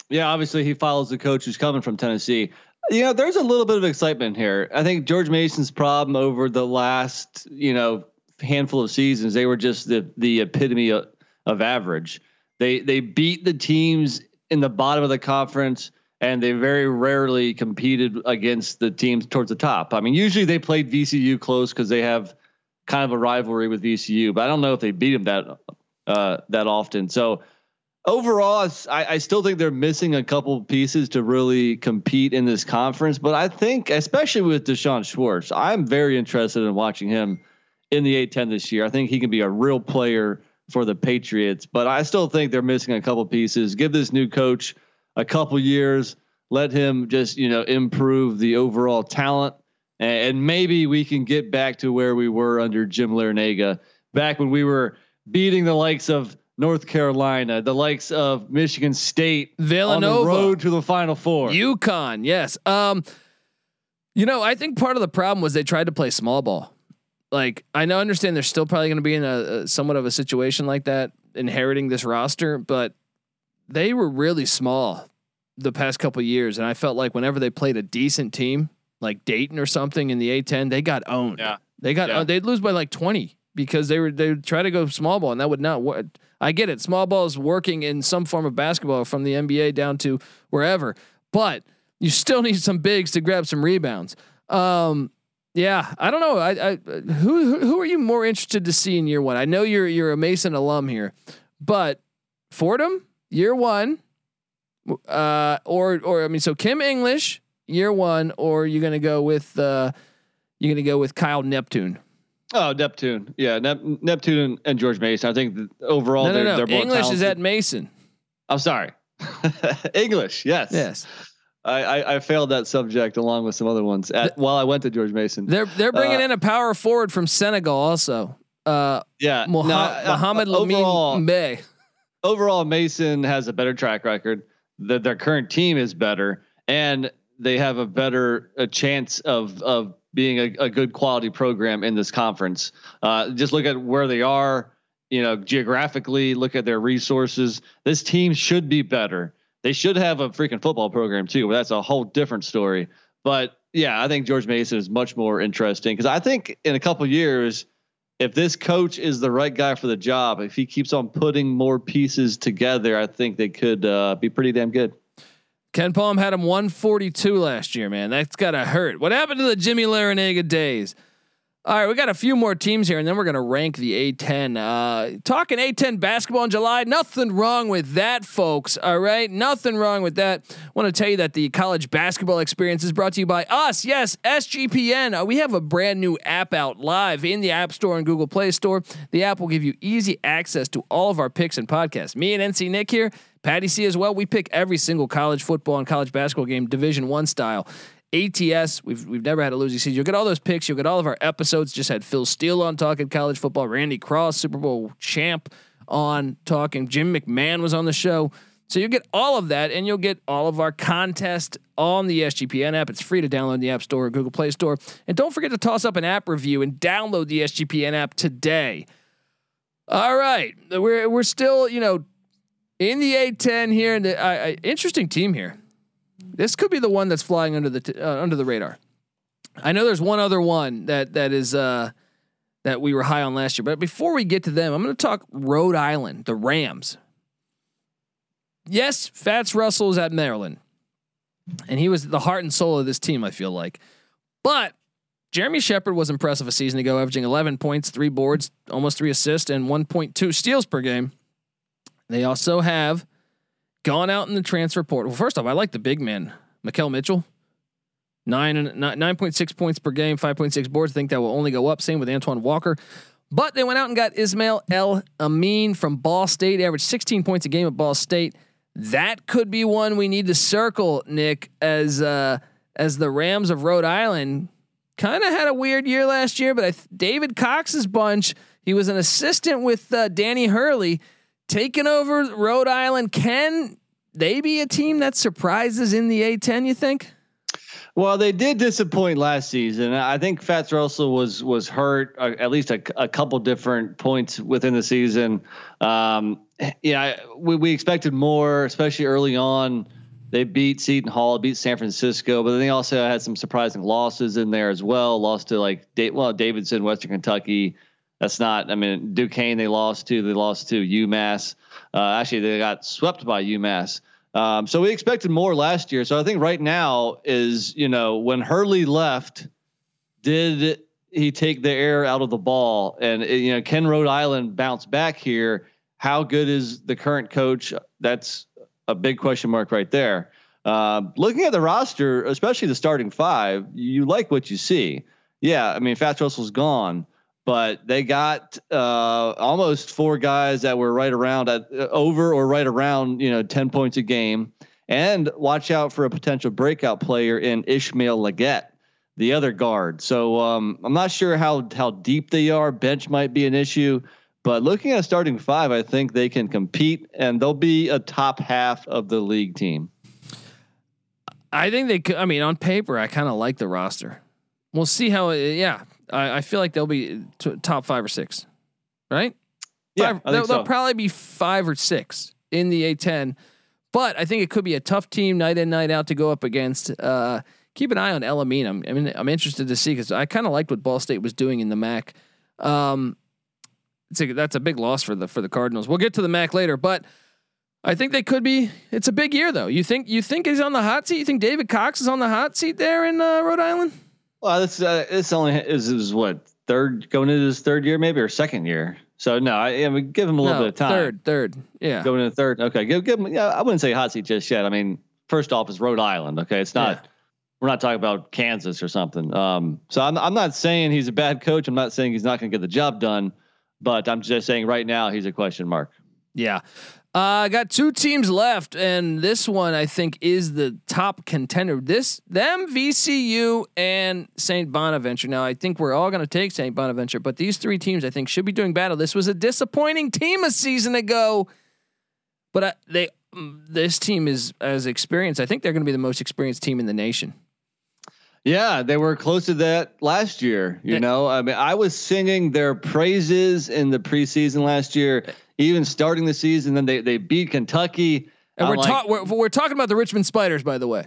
yeah, obviously he follows the coach who's coming from Tennessee. You know, there's a little bit of excitement here. I think George Mason's problem over the last, you know, handful of seasons, they were just the the epitome of, of average. They they beat the teams in the bottom of the conference and they very rarely competed against the teams towards the top. I mean, usually they played VCU close because they have kind of a rivalry with VCU, but I don't know if they beat them that uh, that often. So overall, I, I still think they're missing a couple pieces to really compete in this conference. But I think, especially with D'Shawn Schwartz, I'm very interested in watching him in the A10 this year. I think he can be a real player for the Patriots, but I still think they're missing a couple pieces. Give this new coach a couple years. Let him just you know improve the overall talent, and, maybe we can get back to where we were under Jim Larrañaga back when we were beating the likes of North Carolina, the likes of Michigan State, Villanova, on the road to the Final Four, UConn. Yes. Um, you know, I think part of the problem was they tried to play small ball. Like I know, understand they're still probably going to be in a, a somewhat of a situation like that, inheriting this roster, but they were really small the past couple years, and I felt like whenever they played a decent team like Dayton or something in the A10, they got owned. Yeah, they got yeah. they'd lose by like twenty because they were they would try to go small ball, and that would not work. I get it, small ball is working in some form of basketball from the NBA down to wherever, but you still *laughs* need some bigs to grab some rebounds. Um, yeah, I don't know. I, I who who are you more interested to see in year one? I know you're you're a Mason alum here, but Fordham year one, uh, or or I mean, so Kim English year one, or you're gonna go with uh, you're gonna go with Kyle Neptune. Oh, Neptune, yeah, Nep- Neptune and, George Mason. I think overall no, no, they're, no. they're English talented. is at Mason. I'm sorry, *laughs* English. Yes, yes. I, I, I, failed that subject along with some other ones at, the, while I went to George Mason. They're they're bringing uh, in a power forward from Senegal also. Uh, yeah, Moha- no, uh, Mohamed Lamine Bay overall, Mason has a better track record. That their current team is better, and they have a better a chance of of being a, a good quality program in this conference. Uh, just look at where they are, you know, geographically. Look at their resources. This team should be better. They should have a freaking football program too, but that's a whole different story. But yeah, I think George Mason is much more interesting because I think in a couple years if this coach is the right guy for the job, if he keeps on putting more pieces together, I think they could uh, be pretty damn good. KenPom had him 142 last year, man. That's gotta hurt. What happened to the Jimmy Larrañaga days? All right, we got a few more teams here, and then we're gonna rank the A10. Uh, talking A10 basketball in July, nothing wrong with that, folks. All right, nothing wrong with that. Want to tell you that the college basketball experience is brought to you by us. Yes, SGPN. Uh, we have a brand new app out live in the App Store and Google Play Store. The app will give you easy access to all of our picks and podcasts. Me and NC Nick here, Patty C as well. We pick every single college football and college basketball game, Division One style. ATS. We've we've never had a losing season. You'll get all those picks. You'll get all of our episodes. Just had Phil Steele on talking college football. Randy Cross, Super Bowl champ, on talking. Jim McMahon was on the show. So you'll get all of that, and you'll get all of our contest on the SGPN app. It's free to download in the App Store or Google Play Store. And don't forget to toss up an app review and download the SGPN app today. All right, we're we're still you know in the A10 here, and the, uh, interesting team here. This could be the one that's flying under the t- uh, under the radar. I know there's one other one that that is uh, that we were high on last year, but before we get to them, I'm going to talk Rhode Island, the Rams. Yes, Fats Russell is at Maryland, and he was the heart and soul of this team. I feel like, but Jeremy Shepard was impressive a season ago, averaging 11 points, three boards, almost three assists, and 1.2 steals per game. They also have gone out in the transfer portal. Well, first off, I like the big man, Makhel Mitchell. Nine and nine point six points per game, five point six boards. I think that will only go up. Same with Antoine Walker. But they went out and got Ismail El Amin from Ball State, averaged 16 points a game at Ball State. That could be one we need to circle, Nick, as uh, as the Rams of Rhode Island kind of had a weird year last year. But th- David Cox's bunch, he was an assistant with uh, Danny Hurley taking over Rhode Island. Can they be a team that surprises in the A10? You think? Well, they did disappoint last season. I think Fats Russell was was hurt uh, at least a, a, couple different points within the season. Um, yeah, we, we expected more, especially early on. They beat Seton Hall, beat San Francisco, but then they also had some surprising losses in there as well. Lost to like well Davidson, Western Kentucky, that's not. I mean, Duquesne they lost to. They lost to UMass. Uh, actually, they got swept by UMass. Um, so we expected more last year. So I think right now is you know when Hurley left, did he take the air out of the ball? And you know, can Rhode Island bounce back here? How good is the current coach? That's a big question mark right there. Uh, looking at the roster, especially the starting five, you like what you see. Yeah, I mean, Fats Russell's gone but they got uh, almost four guys that were right around at uh, over or right around you know 10 points a game. And watch out for a potential breakout player in Ishmael Leggett the other guard. So um, I'm not sure how how deep they are. Bench might be an issue but looking at starting five I think they can compete and they'll be a top half of the league team. I think they could I mean on paper I kind of like the roster. We'll see how it, yeah I, I feel like they'll be t- top five or six, right? Yeah, five, they'll, so. they'll probably be five or six in the A10. But I think it could be a tough team night in night out to go up against. Uh, keep an eye on El Amin. I'm, I mean, I'm interested to see because I kind of liked what Ball State was doing in the MAC. Um, it's a, that's a big loss for the for the Cardinals. We'll get to the MAC later, but I think they could be. It's a big year though. You think you think he's on the hot seat? You think David Cox is on the hot seat there in uh, Rhode Island? Well, this uh, this only is is what third going into his third year maybe or second year. So no, I, I mean, give him a little no, bit of time. Third, third, yeah, going into third. Okay, give give him. Yeah, I wouldn't say hot seat just yet. I mean, first off, is Rhode Island. Okay, it's not. Yeah. We're not talking about Kansas or something. Um, so I'm I'm not saying he's a bad coach. I'm not saying he's not going to get the job done, but I'm just saying right now he's a question mark. Yeah. I uh, got two teams left, and this one I think is the top contender. This them VCU and Saint Bonaventure. Now I think we're all going to take Saint Bonaventure, but these three teams I think should be doing battle. This was a disappointing team a season ago, but I, they mm, this team is as experienced. I think they're going to be the most experienced team in the nation. Yeah, they were close to that last year. You know, I mean, I was singing their praises in the preseason last year even starting the season. Then they they beat Kentucky. And we're, like, ta- we're we're talking about the Richmond Spiders, by the way.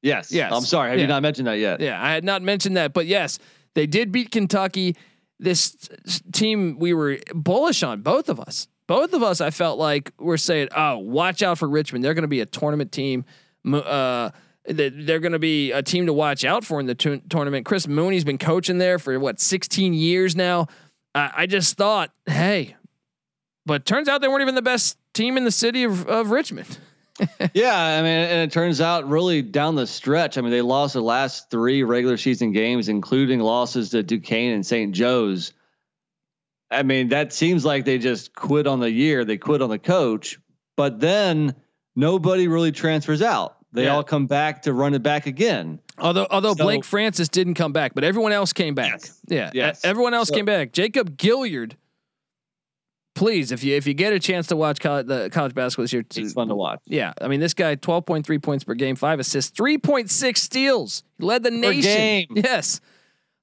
Yes. Yes. I'm sorry. Have yeah. you not mentioned that yet? Yeah, I had not mentioned that, but yes, they did beat Kentucky. This team we were bullish on, both of us. Both of us, I felt like we're saying, "Oh, watch out for Richmond. They're going to be a tournament team." Uh, they're going to be a team to watch out for in the t- tournament. Chris Mooney's been coaching there for what 16 years now. Uh, I just thought, hey, but turns out they weren't even the best team in the city of, of Richmond. *laughs* yeah, I mean, and it turns out really down the stretch. I mean, they lost their last three regular season games, including losses to Duquesne and St. Joe's. I mean, that seems like they just quit on the year. They quit on the coach, but then nobody really transfers out. They yeah. all come back to run it back again. Although although so, Blake Francis didn't come back, but everyone else came back. Yes, yeah, yes. everyone else so, came back. Jacob Gilyard. Please, if you if you get a chance to watch college, the college basketball this year, it's fun to watch. Yeah, I mean this guy, twelve point three points per game, five assists, three point six steals. He led the nation. *laughs* Yes,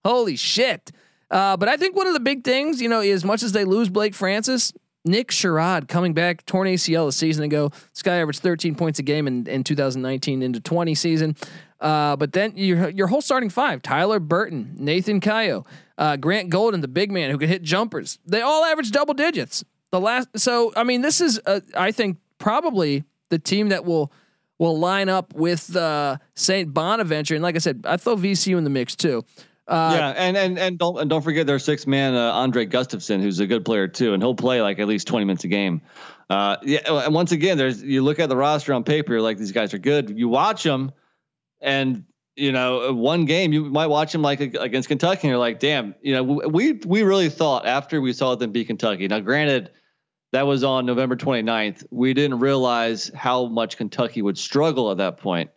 holy shit. Uh, but I think one of the big things, you know, as much as they lose Blake Francis, Nick Sherrod coming back, torn ACL a season ago. This guy averaged 13 points a game in, in 2019 into 20 season. Uh, but then your your whole starting five: Tyler Burton, Nathan Cayo, uh, Grant Golden, the big man who can hit jumpers. They all average double digits. The last, so I mean, this is uh, I think probably the team that will will line up with uh, Saint Bonaventure. And like I said, I throw VCU in the mix too. Uh, yeah, and and and don't and don't forget their six man uh, Andre Gustavson, who's a good player too, and he'll play like at least twenty minutes a game. Uh, yeah, and once again, there's you look at the roster on paper, you're like these guys are good. You watch them, and you know one game you might watch them like against Kentucky, and you're like, damn, you know we we really thought after we saw them beat Kentucky. Now, granted, that was on November 29th. We didn't realize how much Kentucky would struggle at that point,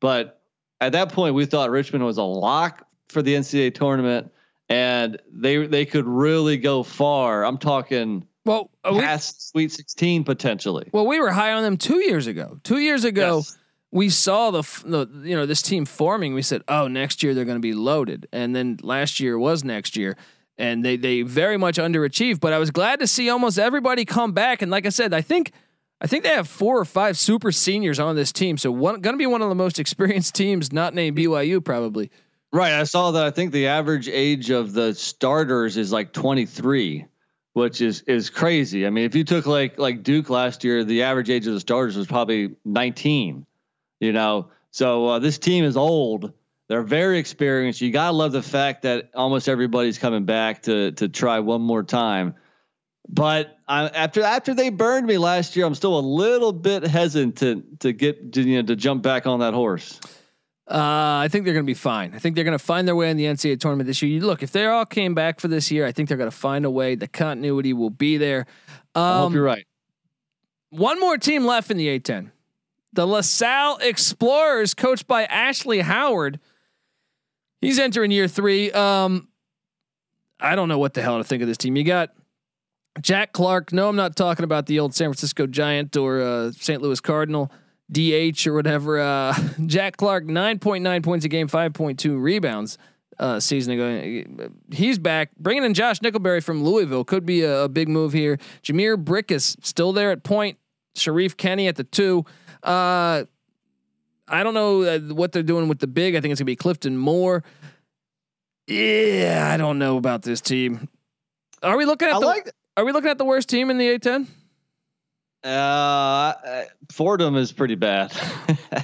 but at that point we thought Richmond was a lock for the NCAA tournament, and they they could really go far. I'm talking well uh, past we, Sweet 16 potentially. Well, we were high on them two years ago. Two years ago. Yes. We saw the, the you know this team forming. We said, "Oh, next year they're going to be loaded." And then last year was next year and they they very much underachieved. But I was glad to see almost everybody come back. And like I said, I think I think they have four or five super seniors on this team, so one going to be one of the most *laughs* experienced teams, not named BYU probably. Right. I saw that. I think the average age of the starters is like 23, which is is crazy. I mean, if you took like like Duke last year, the average age of the starters was probably 19. You know, so uh, this team is old. They're very experienced. You gotta love the fact that almost everybody's coming back to to try one more time. But I, after after they burned me last year, I'm still a little bit hesitant to to get to, you know to jump back on that horse. Uh, I think they're going to be fine. I think they're going to find their way in the NCAA tournament this year. You look, if they all came back for this year, I think they're going to find a way. The continuity will be there. Um, I hope you're right. One more team left in the A10. The LaSalle Explorers, coached by Ashley Howard. He's entering year three. Um, I don't know what the hell to think of this team. You got Jack Clark. No, I'm not talking about the old San Francisco Giant or uh, St. Louis Cardinal. DH or whatever. Uh, *laughs* Jack Clark, 9.9 points a game, 5.2 rebounds uh, season ago. He's back. Bringing in Josh Nickelberry from Louisville could be a, a big move here. Jhamir Brickus still there at point. Sharif Kenny at the two. Uh, I don't know uh, what they're doing with the big. I think it's gonna be Clifton Moore. Yeah, I don't know about this team. Are we looking at I the? Like are we looking at the worst team in the A10? Uh, Fordham is pretty bad.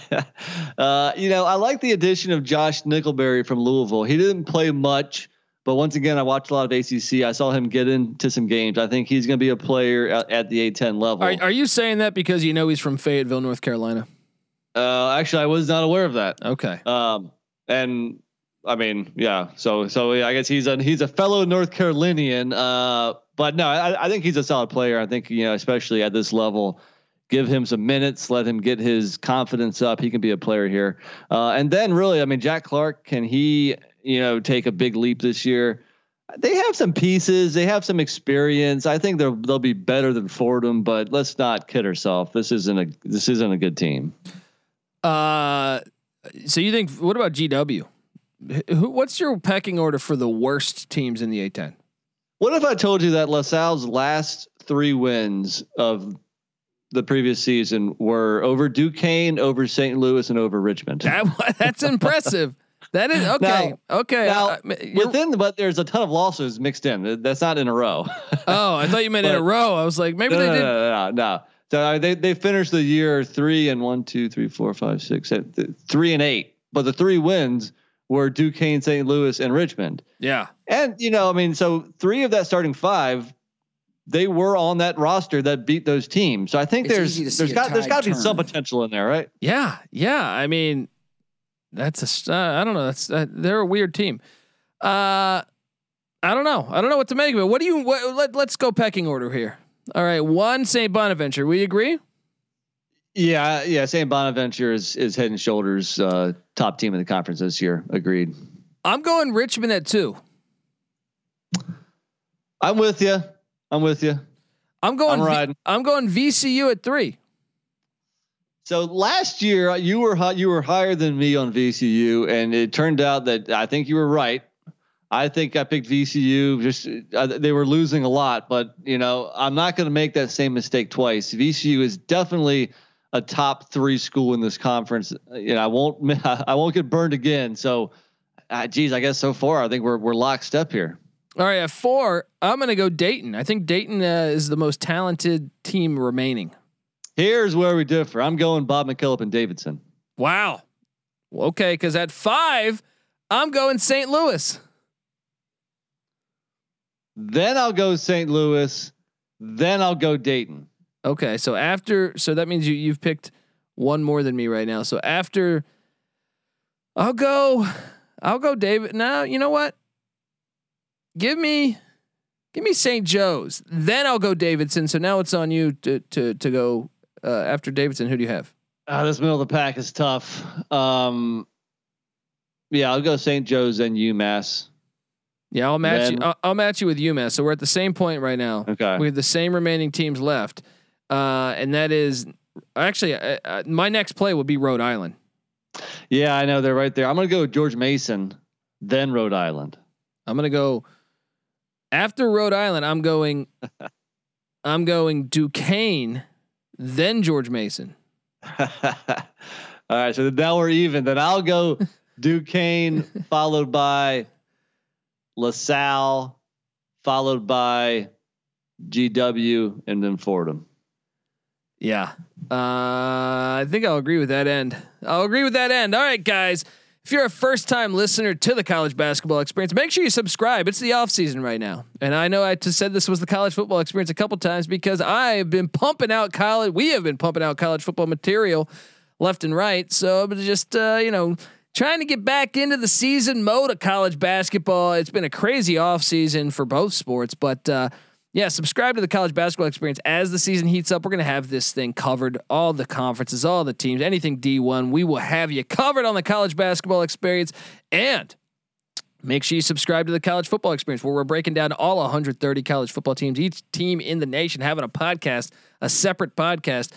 *laughs* uh, you know, I like the addition of Josh Nickelberry from Louisville. He didn't play much, but once again, I watched a lot of ACC. I saw him get into some games. I think he's going to be a player at, at the A10 level. Are, are, you saying that because you know he's from Fayetteville, North Carolina? Uh, actually, I was not aware of that. Okay. Um, and I mean, yeah. So, so I guess he's a he's a fellow North Carolinian. Uh, but no, I, I think he's a solid player. I think you know, especially at this level, give him some minutes, let him get his confidence up. He can be a player here. Uh, and then really, I mean, Jack Clark, can he, you know, take a big leap this year? They have some pieces. They have some experience. I think they'll they'll be better than Fordham, but let's not kid ourselves. This isn't a this isn't a good team. Uh, so you think? What about GW? Who? What's your pecking order for the worst teams in the A10? What if I told you that LaSalle's last three wins of the previous season were over Duquesne, over St. Louis, and over Richmond? That, *laughs* that's impressive. That is okay. Now, okay. Now, uh, within, but there's a ton of losses mixed in. That's not in a row. *laughs* oh, I thought you meant but, in a row. I was like, maybe no, they no, did. No, no, no. So they they finished the year three and one, two, three, four, five, six, seven, three and eight. But the three wins were Duquesne, St. Louis, and Richmond. Yeah. And you know, I mean, so three of that starting five, they were on that roster that beat those teams. So I think It's there's easy to see there's a got there's tide got to be some potential in there, right? Yeah. Yeah. I mean, that's a. s- Uh, I don't know. That's uh, they're a weird team. Uh, I don't know. I don't know what to make of it. What do you? What, let Let's go pecking order here. All right. One St. Bonaventure. We agree. Yeah, yeah. St. Bonaventure is is head and shoulders uh, top team in the conference this year. Agreed. I'm going Richmond at two. I'm with you. I'm with you. I'm going. I'm riding. I'm going VCU at three. So last year uh, you were hi- you were higher than me on VCU, and it turned out that I think you were right. I think I picked VCU. Just uh, they were losing a lot, but you know I'm not going to make that same mistake twice. VCU is definitely a top three school in this conference. Uh, You know I won't *laughs* I won't get burned again. So, uh, geez, I guess so far I think we're we're lockstep here. All right. At four, I'm going to go Dayton. I think Dayton uh, is the most talented team remaining. Here's where we differ. I'm going Bob McKillop and Davidson. Wow. Okay. Because at five, I'm going St. Louis. Then I'll go St. Louis. Then I'll go Dayton. Okay, so after so that means you you've picked one more than me right now. So after I'll go I'll go David. Now, you know what? Give me give me St. Joe's. Then I'll go Davidson. So now it's on you to to to go uh, after Davidson. Who do you have? Uh, this middle of the pack is tough. Um, yeah, I'll go St. Joe's and UMass. Yeah, I'll match you. I'll, I'll match you with UMass. So we're at the same point right now. Okay. We have the same remaining teams left, uh, and that is actually uh, uh, my next play will be Rhode Island. Yeah, I know they're right there. I'm gonna go George Mason, then Rhode Island. I'm gonna go after Rhode Island. I'm going. *laughs* I'm going Duquesne, then George Mason. *laughs* All right, so now we're even. Then I'll go *laughs* Duquesne, followed by LaSalle, followed by GW, and then Fordham. Yeah, uh, I think I'll agree with that end. I'll agree with that end. All right, guys. If you're a first time listener to the college basketball experience, make sure you subscribe. It's the off season right now. And I know I just said this was the college football experience a couple times because I have been pumping out college. We have been pumping out college football material left and right. So I'm just, uh, you know, trying to get back into the season mode of college basketball. It's been a crazy off season for both sports, but, uh, yeah, subscribe to the college basketball experience as the season heats up. We're going to have this thing covered, all the conferences, all the teams, anything D1. We will have you covered on the college basketball experience. And make sure you subscribe to the college football experience where we're breaking down all 130 college football teams, each team in the nation having a podcast, a separate podcast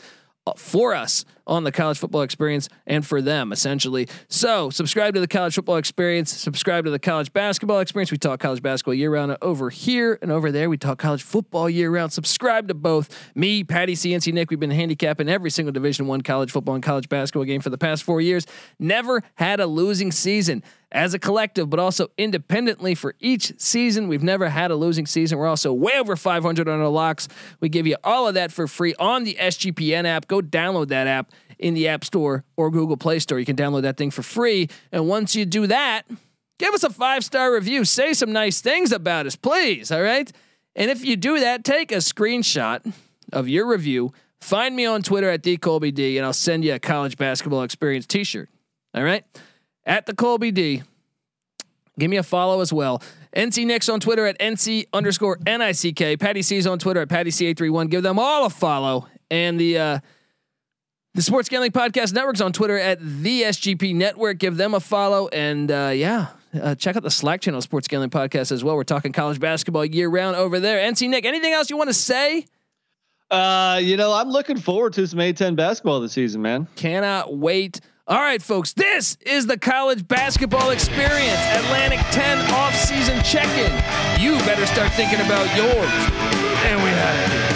uh, for us on the college football experience and for them essentially. So subscribe to the college football experience, subscribe to the college basketball experience. We talk college basketball year round over here and over there. We talk college football year round. Subscribe to both me, Patty CNC Nick. We've been handicapping every single division one college football and college basketball game for the past four years. Never had a losing season as a collective, but also independently for each season. We've never had a losing season. We're also way over 500 on our locks. We give you all of that for free on the SGPN app. Go download that app in the App Store or Google Play Store. You can download that thing for free. And once you do that, give us a five star review. Say some nice things about us, please. All right. And if you do that, take a screenshot of your review. Find me on Twitter at TheColbyD, and I'll send you a college basketball experience t shirt. All right at the Colby D. Give me a follow as well. NC Nick's on Twitter at NC underscore NICK. Patty C's on Twitter at Patty C831. Give them all a follow. And the uh, the Sports Gambling Podcast Network's on Twitter at the SGP Network. Give them a follow. And uh, yeah, uh, check out the Slack channel Sports Gambling Podcast as well. We're talking college basketball year round over there. NC Nick, anything else you want to say? Uh, you know, I'm looking forward to some A10 basketball this season, man. Cannot wait. All right, folks, this is the college basketball experience. Atlantic 10 off-season check-in. You better start thinking about yours. And we had it.